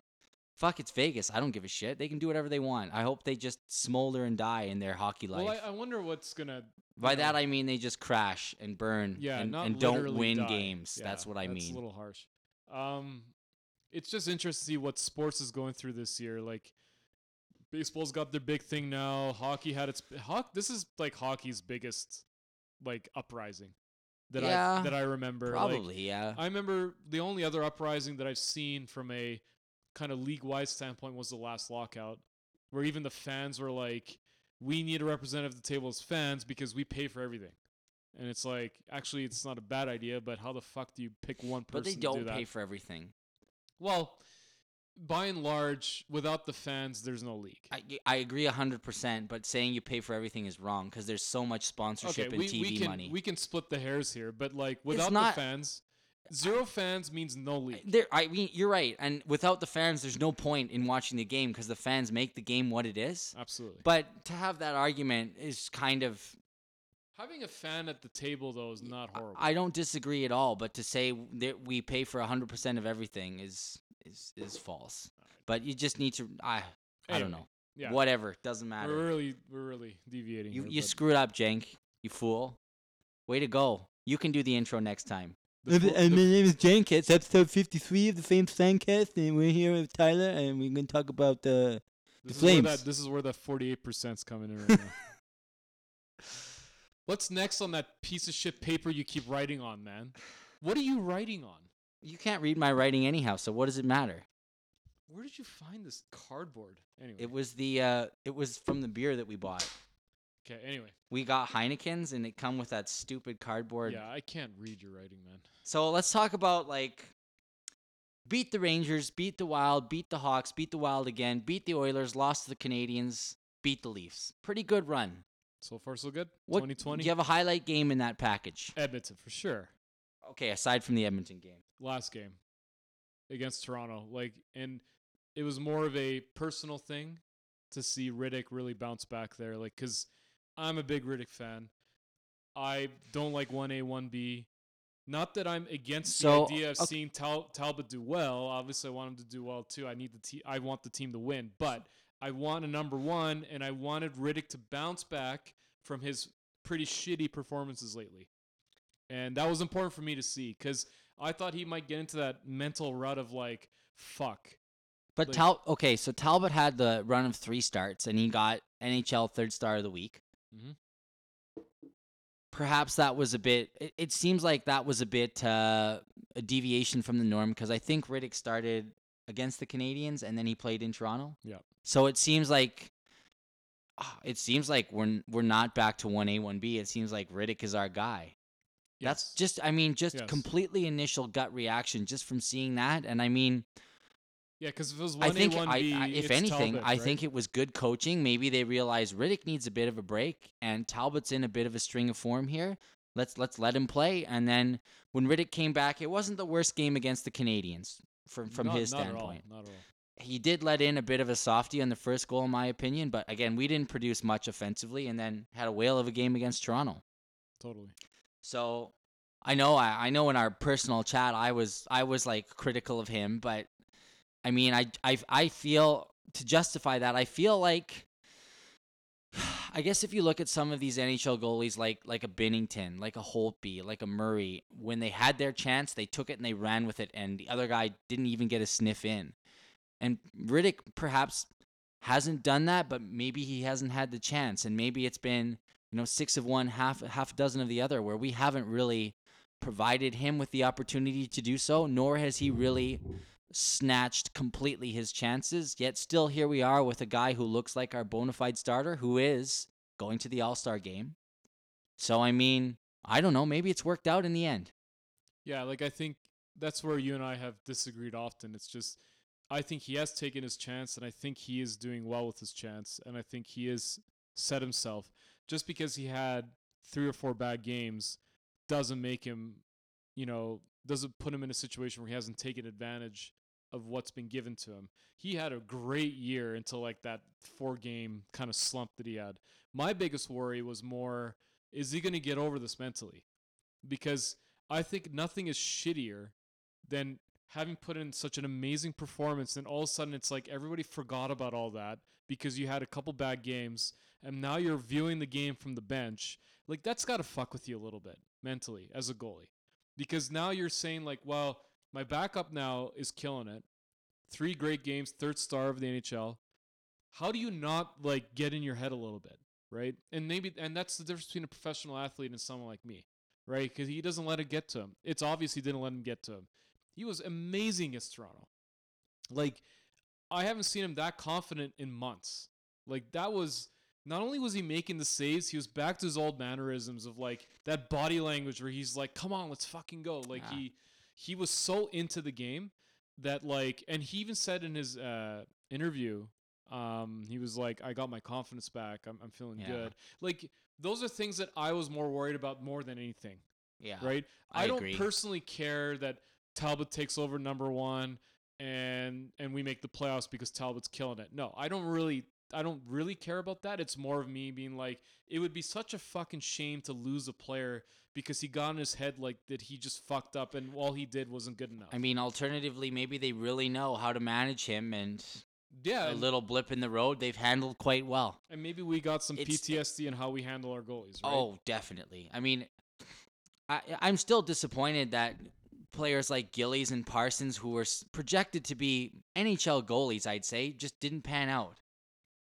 Speaker 1: fuck, it's Vegas. I don't give a shit. They can do whatever they want. I hope they just smolder and die in their hockey life.
Speaker 2: Well, I, I wonder what's gonna.
Speaker 1: By
Speaker 2: know,
Speaker 1: that I mean they just crash and burn
Speaker 2: yeah,
Speaker 1: and, and don't win
Speaker 2: die.
Speaker 1: games.
Speaker 2: Yeah,
Speaker 1: that's what I
Speaker 2: That's
Speaker 1: mean.
Speaker 2: a little harsh. Um, it's just interesting to see what sports is going through this year. Like, baseball's got their big thing now. Hockey had its hockey. This is like hockey's biggest like uprising that
Speaker 1: Yeah,
Speaker 2: I that I remember. Like,
Speaker 1: Probably, yeah.
Speaker 2: I remember the only other uprising that I've seen from a kind of league wide standpoint was the last lockout, where even the fans were like, "We need a representative at the table as fans because we pay for everything." And it's like, actually, it's not a bad idea, but how the fuck do you pick one person
Speaker 1: but they don't
Speaker 2: do
Speaker 1: pay for everything.
Speaker 2: well, by and large, without the fans, there's no league.
Speaker 1: I, I agree 100%, but saying you pay for everything is wrong because there's so much sponsorship
Speaker 2: okay,
Speaker 1: and TV
Speaker 2: we can
Speaker 1: money.
Speaker 2: we can split the hairs here, but like without
Speaker 1: not-
Speaker 2: the fans, zero fans means no league.
Speaker 1: There, I mean, you're right. And without the fans, there's no point in watching the game because the fans make the game what it is.
Speaker 2: Absolutely.
Speaker 1: But to have that argument is kind of,
Speaker 2: Having a fan at the table though is not horrible.
Speaker 1: I don't disagree at all. But to say that we pay for 100% of everything is is is false. But you just need to, I, I don't know.
Speaker 2: Yeah.
Speaker 1: Whatever, doesn't matter.
Speaker 2: We're really we're really deviating.
Speaker 1: You
Speaker 2: here,
Speaker 1: you
Speaker 2: but
Speaker 1: screwed up, Jenk. You fool. Way to go. You can do the intro next time.
Speaker 2: the fo-
Speaker 3: and
Speaker 2: the-
Speaker 3: my name is Jenk. It's episode 53 of the Flames Fancast, and we're here with Tyler, and we're going to talk about uh,
Speaker 2: this
Speaker 3: the Flames.
Speaker 2: that this is where that forty eight percent's coming in right now. What's next on that piece of shit paper you keep writing on, man? What are you writing on?
Speaker 1: You can't read my writing anyhow, so what does it matter?
Speaker 2: Where did you find this cardboard? Anyway.
Speaker 1: It was the uh it was from the beer that we bought.
Speaker 2: okay, anyway.
Speaker 1: We got Heinekens and it come with that stupid cardboard.
Speaker 2: Yeah, I can't read your writing, man.
Speaker 1: So let's talk about like beat the Rangers, beat the Wild, beat the Hawks, beat the Wild again, beat the Oilers, lost to the Canadiens, beat the Leafs. Pretty good run.
Speaker 2: So far so good.
Speaker 1: What
Speaker 2: 2020.
Speaker 1: Do you have a highlight game in that package?
Speaker 2: Edmonton for sure.
Speaker 1: Okay, aside from the Edmonton game.
Speaker 2: last game against Toronto. Like, and it was more of a personal thing to see Rittich really bounce back there. Like, because I'm a big Rittich fan. I don't like 1A, 1B. Not that I'm against
Speaker 1: So,
Speaker 2: the idea of
Speaker 1: okay.
Speaker 2: seeing Tal- Talbot do well. Obviously, I want him to do well too. I need the te- I want the team to win, but I want a number one, and I wanted Rittich to bounce back from his pretty shitty performances lately. And that was important for me to see because I thought he might get into that mental rut of like, fuck.
Speaker 1: But
Speaker 2: Like-
Speaker 1: Tal okay, so Talbot had the run of three starts and he got NHL third star of the week.
Speaker 2: Mm-hmm.
Speaker 1: Perhaps that was a bit. It, it seems like that was a bit uh, a deviation from the norm because I think Rittich started against the Canadiens and then he played in Toronto.
Speaker 2: Yeah.
Speaker 1: So it seems like ah, it seems like we're we're not back to one A one B. It seems like Rittich is our guy. That's just I mean just
Speaker 2: Yes.
Speaker 1: completely initial gut reaction just from seeing that and I mean
Speaker 2: yeah, because if it was
Speaker 1: I
Speaker 2: one A,
Speaker 1: think
Speaker 2: one
Speaker 1: I,
Speaker 2: B,
Speaker 1: I, if anything,
Speaker 2: Talbot,
Speaker 1: I
Speaker 2: right?
Speaker 1: think it was good coaching. Maybe they realized Rittich needs a bit of a break, and Talbot's in a bit of a string of form here. Let's let's let him play. And then when Rittich came back, it wasn't the worst game against the Canadiens from from
Speaker 2: Not-
Speaker 1: his
Speaker 2: not at all,
Speaker 1: standpoint.
Speaker 2: Not at all.
Speaker 1: He did let in a bit of a softie on the first goal, in my opinion. But again, we didn't produce much offensively, and then had a whale of a game against Toronto.
Speaker 2: Totally.
Speaker 1: So I know I, I know in our personal chat I was I was like critical of him, but I mean I I I feel to justify that I feel like I guess if you look at some of these NHL goalies like like a Binnington, like a Holtby, like a Murray, when they had their chance, they took it and they ran with it and the other guy didn't even get a sniff in. And Rittich perhaps hasn't done that, but maybe he hasn't had the chance and maybe it's been, you know, six of one, half half a dozen of the other where we haven't really provided him with the opportunity to do so, nor has he really snatched completely his chances. Yet still here we are with a guy who looks like our bona fide starter who is going to the All Star game. So I mean, I don't know, maybe it's worked out in the end.
Speaker 2: Yeah, like I think that's where you and I have disagreed often. It's just I think he has taken his chance and I think he is doing well with his chance and I think he has set himself just because he had three or four bad games doesn't make him, you know, doesn't put him in a situation where he hasn't taken advantage of what's been given to him. He had a great year until like that four game kind of slump that he had. My biggest worry was more is he going to get over this mentally? Because I think nothing is shittier than having put in such an amazing performance and all of a sudden it's like everybody forgot about all that because you had a couple bad games and now you're viewing the game from the bench. Like that's got to fuck with you a little bit mentally as a goalie. Because now you're saying like, well, my backup now is killing it. Three great games, third star of the NHL. How do you not like get in your head a little bit, right? And maybe and that's the difference between a professional athlete and someone like me, right? Because he doesn't let it get to him. It's obvious he didn't let him get to him. He was amazing against Toronto. Like I haven't seen him that confident in months. Like that was not only was he making the saves, he was back to his old mannerisms of like that body language where he's like, "Come on, let's fucking go!" Like
Speaker 1: Yeah.
Speaker 2: he he was so into the game that like, and he even said in his uh, interview, um, he was like, "I got my confidence back. I'm I'm feeling
Speaker 1: Yeah.
Speaker 2: good." Like those are things that I was more worried about more than anything
Speaker 1: Yeah.
Speaker 2: right?
Speaker 1: I
Speaker 2: I, don't
Speaker 1: agree.
Speaker 2: personally care that Talbot takes over number one and and we make the playoffs because Talbot's killing it. No, I don't really I don't really care about that. It's more of me being like, it would be such a fucking shame to lose a player because he got in his head like that he just fucked up and all he did wasn't good enough.
Speaker 1: I mean, alternatively, maybe they really know how to manage him and
Speaker 2: yeah,
Speaker 1: a little blip in the road they've handled quite well.
Speaker 2: and maybe we got some
Speaker 1: It's-
Speaker 2: PTSD in how we handle our goalies, right?
Speaker 1: Oh, definitely. I mean, I, I'm still disappointed that players like Gillies and Parsons, who were projected to be NHL goalies, I'd say, just didn't pan out.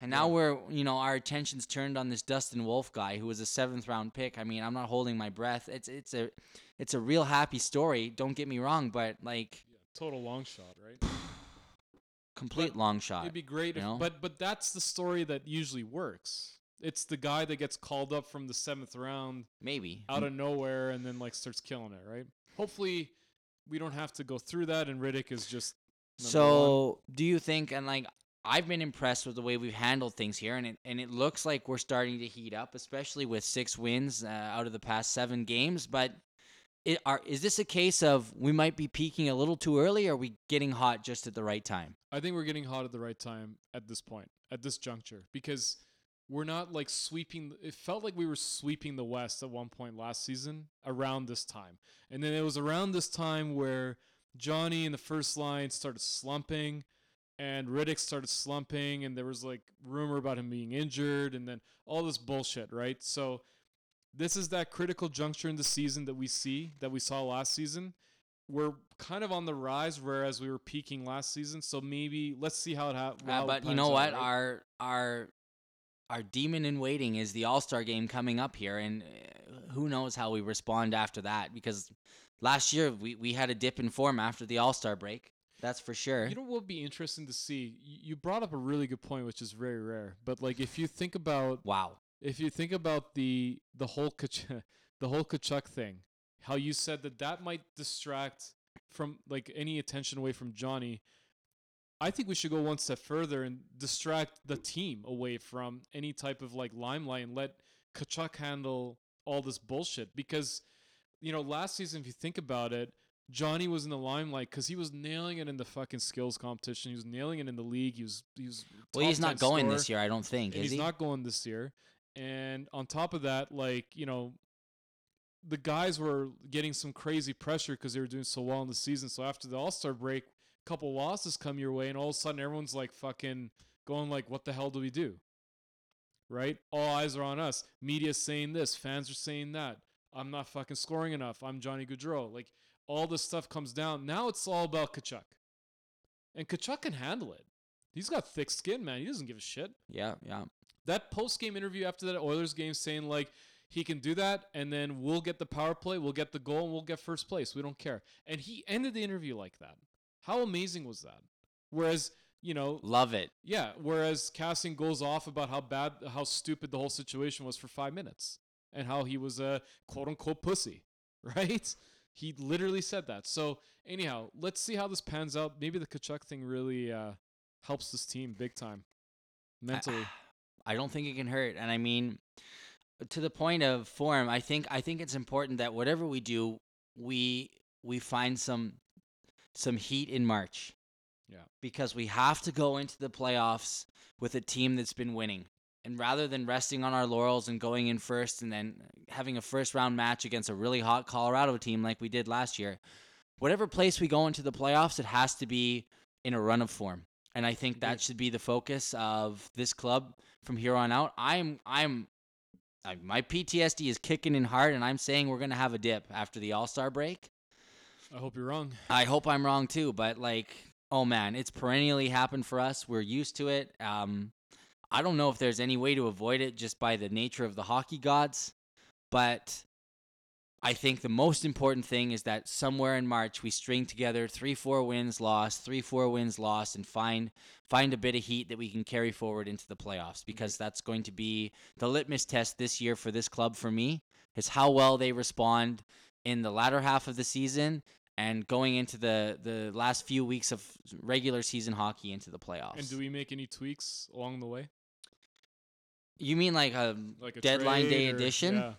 Speaker 1: And now
Speaker 2: Yeah.
Speaker 1: we're, you know, our attention's turned on this Dustin Wolf guy who was a seventh round pick. I mean, I'm not holding my breath. It's it's a it's a real happy story. Don't get me wrong, but like
Speaker 2: Yeah, total long shot, right?
Speaker 1: complete
Speaker 2: But
Speaker 1: long shot.
Speaker 2: It'd be great, if,
Speaker 1: know?
Speaker 2: but but that's the story that usually works. It's the guy that gets called up from the seventh round
Speaker 1: Maybe
Speaker 2: out of nowhere and then like starts killing it, right? Hopefully, we don't have to go through that, and Rittich is just number one.
Speaker 1: So, do you think and like I've been impressed with the way we've handled things here, and it and it looks like we're starting to heat up, especially with six wins uh, out of the past seven games. But it, are is this a case of we might be peaking a little too early, or are we getting hot just at the right time?
Speaker 2: I think we're getting hot at the right time at this point, at this juncture, because we're not like sweeping. It felt like we were sweeping the West at one point last season around this time, and then it was around this time where Johnny in the first line started slumping, and Rittich started slumping, and there was like rumor about him being injured, and then all this bullshit, right? So this is that critical juncture in the season that we see that we saw last season. We're kind of on the rise, whereas we were peaking last season. So maybe let's see how it happens.
Speaker 1: Uh,
Speaker 2: it
Speaker 1: but you know
Speaker 2: out,
Speaker 1: what?
Speaker 2: right?
Speaker 1: Our our our demon in waiting is the All Star game coming up here, and uh, who knows how we respond after that? Because last year we, we had a dip in form after the All Star break. That's for sure.
Speaker 2: You know what would be interesting to see? You brought up a really good point, which is very rare. But like, if you think about
Speaker 1: wow.
Speaker 2: if you think about the the whole Kach- the whole Tkachuk thing, how you said that that might distract from like any attention away from Johnny. I think we should go one step further and distract the team away from any type of like limelight and let Tkachuk handle all this bullshit because you know last season if you think about it Johnny was in the limelight because he was nailing it in the fucking skills competition. He was nailing it in the league. He was he was
Speaker 1: Well, he's not going
Speaker 2: scorer
Speaker 1: this year, I don't think. Is
Speaker 2: he's
Speaker 1: he?
Speaker 2: not going this year. And on top of that, like you know, the guys were getting some crazy pressure because they were doing so well in the season. So after the All Star break, a couple losses come your way, and all of a sudden everyone's like fucking going like, "What the hell do we do?" Right? All eyes are on us. Media's saying this, fans are saying that. I'm not fucking scoring enough. I'm Johnny Gaudreau. Like all this stuff comes down. Now it's all about Tkachuk, and Tkachuk can handle it. He's got thick skin, man. He doesn't give a shit
Speaker 1: Yeah, yeah.
Speaker 2: that post game interview after that Oilers game saying like he can do that and then we'll get the power play, we'll get the goal, and we'll get first place. We don't care. And he ended the interview like that. How amazing was that? Whereas, you know,
Speaker 1: Love it.
Speaker 2: yeah, whereas Kassian goes off about how bad how stupid the whole situation was for 5 minutes and how he was a quote unquote pussy, right? He literally said that. So, anyhow, let's see how this pans out. Maybe the Tkachuk thing really uh helps this team big time mentally.
Speaker 1: I don't think it can hurt. And I mean, to the point of form, I think I think it's important that whatever we do, we we find some some heat in March.
Speaker 2: Yeah.
Speaker 1: Because we have to go into the playoffs with a team that's been winning. And rather than resting on our laurels and going in first and then having a first round match against a really hot Colorado team like we did last year, whatever place we go into the playoffs, it has to be in a run of form. And I think that should be the focus of this club from here on out. I'm I'm I, my PTSD is kicking in hard, and I'm saying we're gonna have a dip after the All Star break.
Speaker 2: I hope you're wrong.
Speaker 1: I hope I'm wrong too, but like, oh man, it's perennially happened for us. We're used to it. Um, I don't know if there's any way to avoid it just by the nature of the hockey gods, but I think the most important thing is that somewhere in March we string together three, four wins lost, three, four wins lost, and find find a bit of heat that we can carry forward into the playoffs because mm-hmm. that's going to be the litmus test this year for this club for me is how well they respond in the latter half of the season and going into the the last few weeks of regular season hockey into the playoffs.
Speaker 2: And do we make any tweaks along the way?
Speaker 1: You mean like a
Speaker 2: Like a
Speaker 1: deadline day
Speaker 2: or-
Speaker 1: edition?
Speaker 2: Yeah.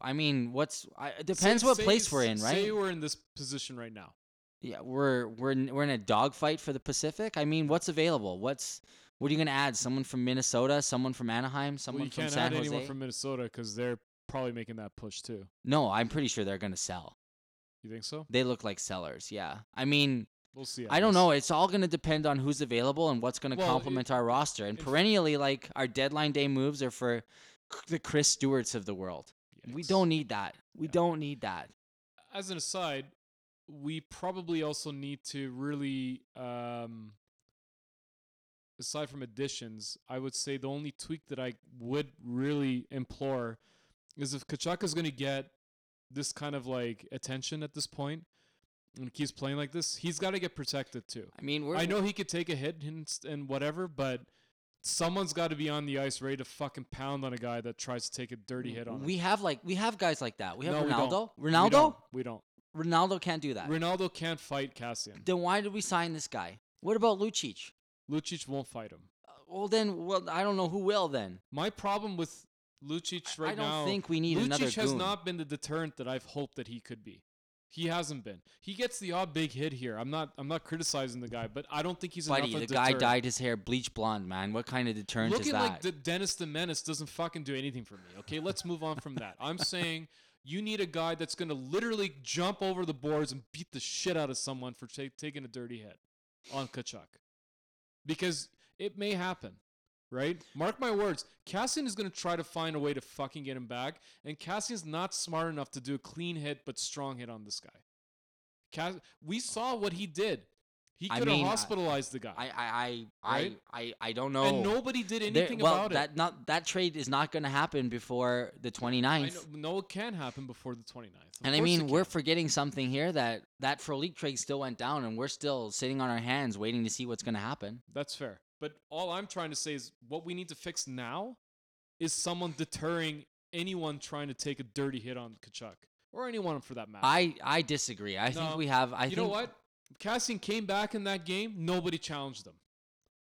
Speaker 1: I mean, what's I, it depends
Speaker 2: Say-
Speaker 1: what
Speaker 2: say-
Speaker 1: place we're in, right?
Speaker 2: Say we're in this position right now.
Speaker 1: Yeah, we're we're in- we're in a dogfight for the Pacific. I mean, what's available? What's what are you gonna add? Someone from Minnesota, someone from Anaheim, someone
Speaker 2: well, you
Speaker 1: from
Speaker 2: can't
Speaker 1: San
Speaker 2: add
Speaker 1: Jose.
Speaker 2: anyone from Minnesota because they're probably making that push too.
Speaker 1: no, I'm pretty sure they're gonna sell.
Speaker 2: You think so?
Speaker 1: They look like sellers. Yeah, I mean,
Speaker 2: We'll see.
Speaker 1: I don't know. It's all gonna depend on who's available and what's gonna
Speaker 2: Well,
Speaker 1: complement our roster. And perennially, like our deadline day moves are for the Chris Stewarts of the world. We don't need that. We
Speaker 2: Yeah.
Speaker 1: don't need that.
Speaker 2: As an aside, we probably also need to really, um, aside from additions, I would say the only tweak that I would really implore is if Tkachuk is going to get this kind of like attention at this point and keeps playing like this, he's got to get protected too.
Speaker 1: I mean, we're
Speaker 2: I know he could take a hit and, and whatever, but someone's got to be on the ice ready to fucking pound on a guy that tries to take a dirty hit on him.
Speaker 1: we have like we have guys like that. We have
Speaker 2: No, we Rinaldo. We
Speaker 1: Rinaldo.
Speaker 2: don't. We don't.
Speaker 1: Rinaldo can't do that.
Speaker 2: Rinaldo can't fight Kassian.
Speaker 1: then why did we sign this guy? What about Lucic?
Speaker 2: Lucic won't fight him.
Speaker 1: Uh, Well, then, well, I don't know who will then.
Speaker 2: My problem with Lucic right now.
Speaker 1: I don't
Speaker 2: now,
Speaker 1: think we need
Speaker 2: Lucic
Speaker 1: another
Speaker 2: has
Speaker 1: goon.
Speaker 2: not been the deterrent that I've hoped that he could be. He hasn't been. He gets the odd big hit here. I'm not. I'm not criticizing the guy, but I don't think he's
Speaker 1: Buddy,
Speaker 2: enough.
Speaker 1: the
Speaker 2: of
Speaker 1: guy dyed his hair bleach blonde, man. What kind of deterrent
Speaker 2: Looking
Speaker 1: is that?
Speaker 2: like the Dennis the Menace doesn't fucking do anything for me. Okay, let's move on from that. I'm saying you need a guy that's going to literally jump over the boards and beat the shit out of someone for ta- taking a dirty hit on Tkachuk. Because it may happen, right? Mark my words. Kassian is going to try to find a way to fucking get him back, and Kassian's not smart enough to do a clean hit but strong hit on this guy. Cass- we saw what he did. He
Speaker 1: I
Speaker 2: could have
Speaker 1: mean, I-
Speaker 2: hospitalized the guy.
Speaker 1: I, I, I,
Speaker 2: Right?
Speaker 1: I, I, I don't know.
Speaker 2: and nobody did
Speaker 1: There-
Speaker 2: anything
Speaker 1: well,
Speaker 2: about it.
Speaker 1: that not that trade is not going to happen before the 29th.
Speaker 2: I know, no, it can happen before the 29th. Of
Speaker 1: And I mean, we're forgetting something here that that Frolik trade still went down, and we're still sitting on our hands waiting to see what's going to happen.
Speaker 2: That's fair. But all I'm trying to say is what we need to fix now is someone deterring anyone trying to take a dirty hit on Tkachuk or anyone for that matter.
Speaker 1: I, I disagree. I think we have. I
Speaker 2: you
Speaker 1: think
Speaker 2: know what? Kassian came back in that game. Nobody challenged him.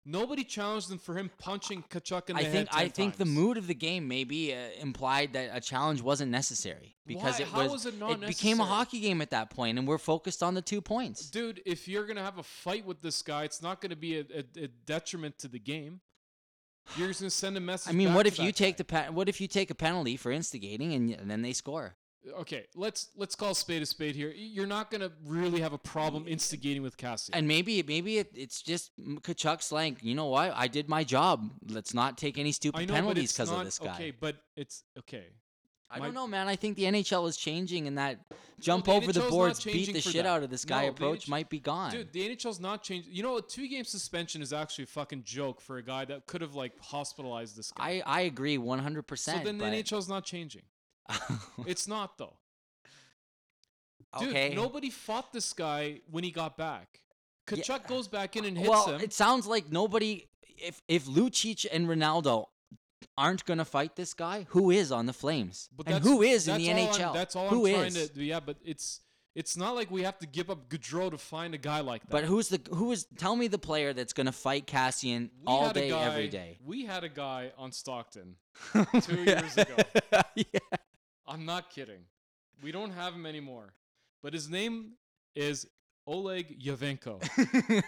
Speaker 2: Nobody challenged him for him punching Tkachuk in the
Speaker 1: I think
Speaker 2: head. 10
Speaker 1: I think the mood of the game maybe uh, implied that a challenge wasn't necessary because
Speaker 2: Why?
Speaker 1: it
Speaker 2: How
Speaker 1: was,
Speaker 2: was it not
Speaker 1: became a hockey game at that point, and we're focused on the two points.
Speaker 2: Dude, if you're gonna have a fight with this guy, it's not gonna be a, a, a detriment to the game. You're just gonna send a message.
Speaker 1: I mean, what if you
Speaker 2: that
Speaker 1: take
Speaker 2: guy.
Speaker 1: the pe- what if you take a penalty for instigating and, and then they score?
Speaker 2: Okay, let's let's call spade a spade here. You're not gonna really have a problem instigating with Kassian.
Speaker 1: And maybe maybe it, it's just Tkachuk's like, you know what? I did my job. Let's not take any stupid
Speaker 2: know,
Speaker 1: penalties because of this guy.
Speaker 2: okay. But it's okay.
Speaker 1: I
Speaker 2: my-
Speaker 1: don't know, man. I think the NHL is changing, and that jump
Speaker 2: the
Speaker 1: over the
Speaker 2: NHL's not
Speaker 1: boards, beat the shit
Speaker 2: that.
Speaker 1: out of this guy
Speaker 2: No,
Speaker 1: approach might be gone.
Speaker 2: Dude, the NHL's not changed. You know, a two game suspension is actually a fucking joke for a guy that could have like hospitalized this guy.
Speaker 1: I I agree one
Speaker 2: hundred
Speaker 1: percent.
Speaker 2: so then the NHL's not changing. It's not though. Dude,
Speaker 1: okay.
Speaker 2: nobody fought this guy when he got back. Tkachuk uh, goes back in and hits
Speaker 1: well,
Speaker 2: him.
Speaker 1: it sounds like nobody. If if Lucic and Rinaldo aren't gonna fight this guy, who is on the Flames?
Speaker 2: But
Speaker 1: and who is in the NHL?
Speaker 2: I'm, that's all
Speaker 1: Who
Speaker 2: I'm
Speaker 1: is?
Speaker 2: trying to. Yeah, but it's it's not like we have to give up Gaudreau to find a guy like that.
Speaker 1: But who's the who is? Tell me the player that's gonna fight Kassian
Speaker 2: We
Speaker 1: all day,
Speaker 2: guy,
Speaker 1: every day.
Speaker 2: We had a guy on Stockton two years ago.
Speaker 1: yeah.
Speaker 2: I'm not kidding. We don't have him anymore. But his name is Oleg Yevenko.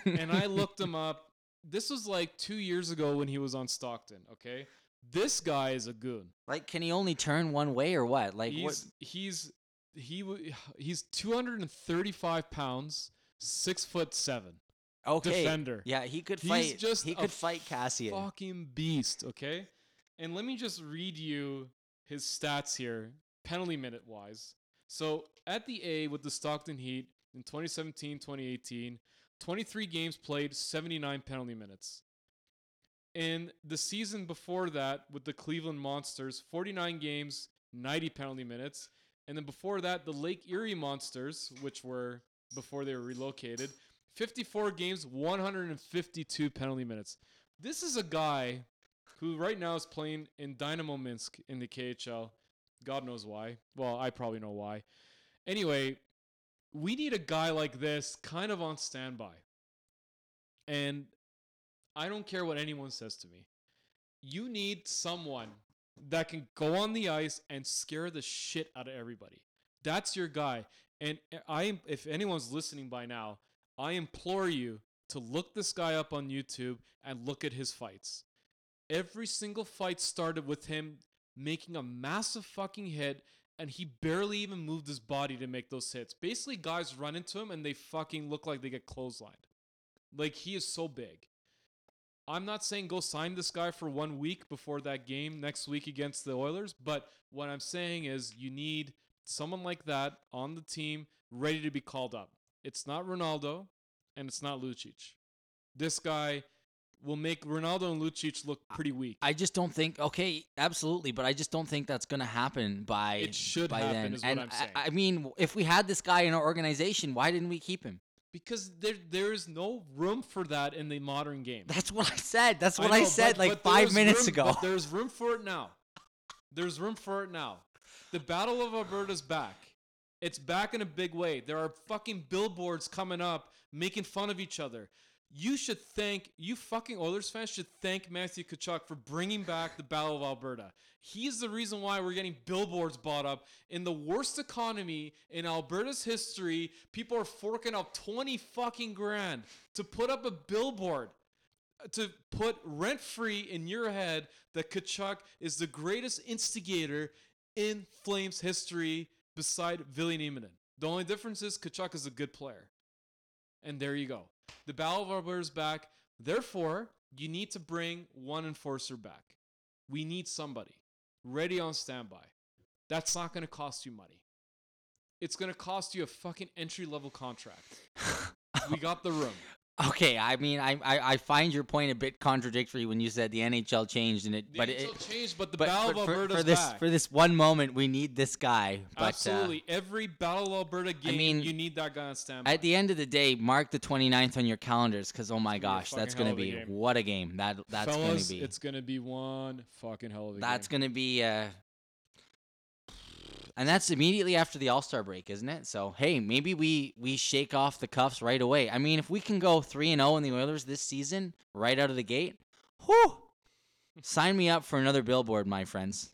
Speaker 2: and I looked him up. This was like two years ago when he was on Stockton, okay? This guy is a goon.
Speaker 1: Like, can he only turn one way or what? Like, what?
Speaker 2: he's he's he w- he's 235 pounds, six foot seven,
Speaker 1: Okay.
Speaker 2: defender.
Speaker 1: Yeah, he could
Speaker 2: He's
Speaker 1: fight.
Speaker 2: just
Speaker 1: he
Speaker 2: a
Speaker 1: could fight Kassian.
Speaker 2: fucking beast. Okay, and let me just read you his stats here, penalty minute wise. So at the A with the Stockton Heat in 2017, 2018, 23 games played, 79 penalty minutes. In the season before that with the Cleveland Monsters, 49 games, 90 penalty minutes. And then before that, the Lake Erie Monsters, which were before they were relocated, 54 games, 152 penalty minutes. This is a guy who right now is playing in Dynamo Minsk in the KHL. God knows why. Well, I probably know why. Anyway, we need a guy like this kind of on standby. And I don't care what anyone says to me. You need someone that can go on the ice and scare the shit out of everybody. That's your guy. And I if anyone's listening by now, I implore you to look this guy up on YouTube and look at his fights. Every single fight started with him making a massive fucking hit and he barely even moved his body to make those hits. Basically, guys run into him and they fucking look like they get clotheslined. Like he is so big. I'm not saying go sign this guy for one week before that game next week against the Oilers, but what I'm saying is you need someone like that on the team ready to be called up. It's not Rinaldo and it's not Lucic. This guy will make Rinaldo and Lucic look pretty weak.
Speaker 1: I just don't think. Okay, absolutely, but I just don't think that's gonna happen by.
Speaker 2: It should
Speaker 1: by
Speaker 2: happen,
Speaker 1: then.
Speaker 2: is what I'm saying.
Speaker 1: I, mean, if we had this guy in our organization, why didn't we keep him?
Speaker 2: because there there is no room for that in the modern game.
Speaker 1: That's what I said. That's what I,
Speaker 2: know,
Speaker 1: said
Speaker 2: but-
Speaker 1: like
Speaker 2: but
Speaker 1: five minutes
Speaker 2: room-
Speaker 1: ago.
Speaker 2: But there's room for it now. There's room for it now. The Battle of Alberta's back. It's back in a big way. There are fucking billboards coming up making fun of each other. You should thank you fucking Oilers fans should thank Matthew Tkachuk for bringing back the Battle of Alberta. He's the reason why we're getting billboards bought up in the worst economy in Alberta's history. People are forking out 20 fucking grand to put up a billboard uh, to put rent free in your head that Tkachuk is the greatest instigator in Flames history beside Ville Nieminen. The only difference is Tkachuk is a good player. And there you go. The Battle of Alberta is back. Therefore, you need to bring one enforcer back. We need somebody ready on standby. That's not going to cost you money. It's going to cost you a fucking entry level contract. we got the room.
Speaker 1: Okay, I mean, I, I I find your point a bit contradictory when you said the NHL changed and it,
Speaker 2: The
Speaker 1: but
Speaker 2: NHL
Speaker 1: it.
Speaker 2: changed, but the
Speaker 1: But
Speaker 2: Battle
Speaker 1: for,
Speaker 2: of
Speaker 1: for- for this
Speaker 2: back.
Speaker 1: for this one moment, we need this guy. But uh,
Speaker 2: Absolutely. Every Battle of Alberta game,
Speaker 1: mean,
Speaker 2: you need that guy on standby.
Speaker 1: at the end of the day, mark the 29th on your calendars because oh my
Speaker 2: gonna be a
Speaker 1: gosh, that's gonna be
Speaker 2: game.
Speaker 1: what a game that that's
Speaker 2: Fellas,
Speaker 1: gonna be.
Speaker 2: it's gonna be one fucking hell of a
Speaker 1: That's
Speaker 2: game.
Speaker 1: That's gonna be uh and that's immediately after the All Star break, isn't it? So hey, maybe we we shake off the cuffs right away. I mean, if we can go three and zero in the Oilers this season, right out of the gate, whew, sign me up for another billboard, my friends.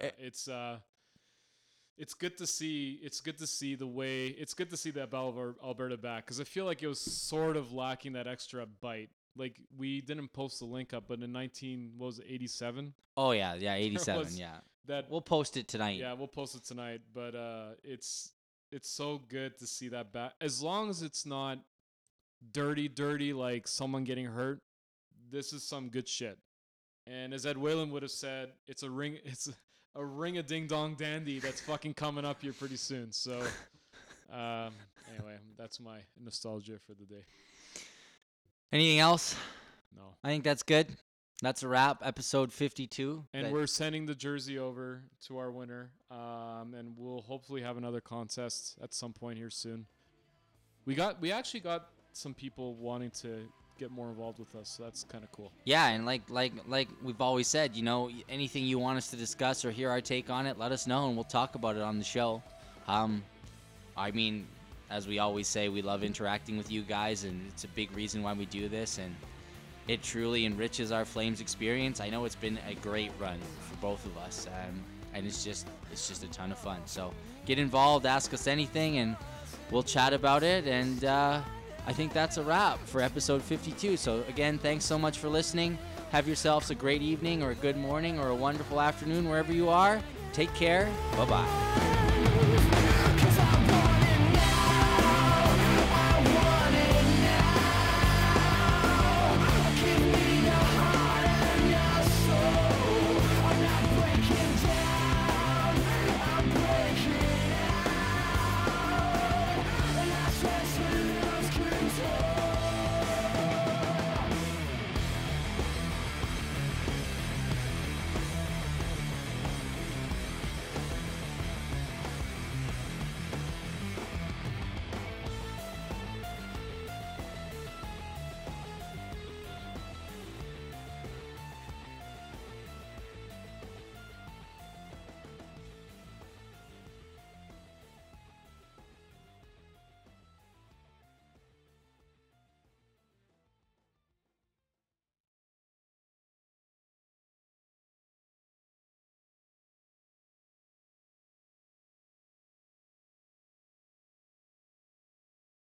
Speaker 2: Yeah, it's uh, it's good to see. It's good to see the way. It's good to see that Battle of Alberta back because I feel like it was sort of lacking that extra bite. Like we didn't post the link up, but in 19 what was it 87,
Speaker 1: Oh yeah, yeah, eighty seven, yeah.
Speaker 2: That
Speaker 1: We'll post it tonight.
Speaker 2: yeah, we'll post it tonight. But uh, it's it's so good to see that back. As long as it's not dirty, dirty like someone getting hurt. This is some good shit. And as Ed Whalen would have said, it's a ring. It's a, a ring a ding dong dandy that's fucking coming up here pretty soon. So. Um, anyway, that's my nostalgia for the day.
Speaker 1: Anything else?
Speaker 2: No.
Speaker 1: I think that's good. That's a wrap. Episode 52.
Speaker 2: And
Speaker 1: That-
Speaker 2: we're sending the jersey over to our winner. Um, and we'll hopefully have another contest at some point here soon. We got we actually got some people wanting to get more involved with us, so that's kind of cool.
Speaker 1: Yeah, and like like like we've always said, you know, anything you want us to discuss or hear our take on it, let us know and we'll talk about it on the show. Um, I mean, as we always say, we love interacting with you guys, and it's a big reason why we do this, and it truly enriches our Flames experience. I know it's been a great run for both of us, um, and it's just it's just a ton of fun. So get involved, ask us anything, and we'll chat about it. And uh, I think that's a wrap for episode 52. So again, thanks so much for listening. Have yourselves a great evening, or a good morning, or a wonderful afternoon wherever you are. Take care. Bye bye.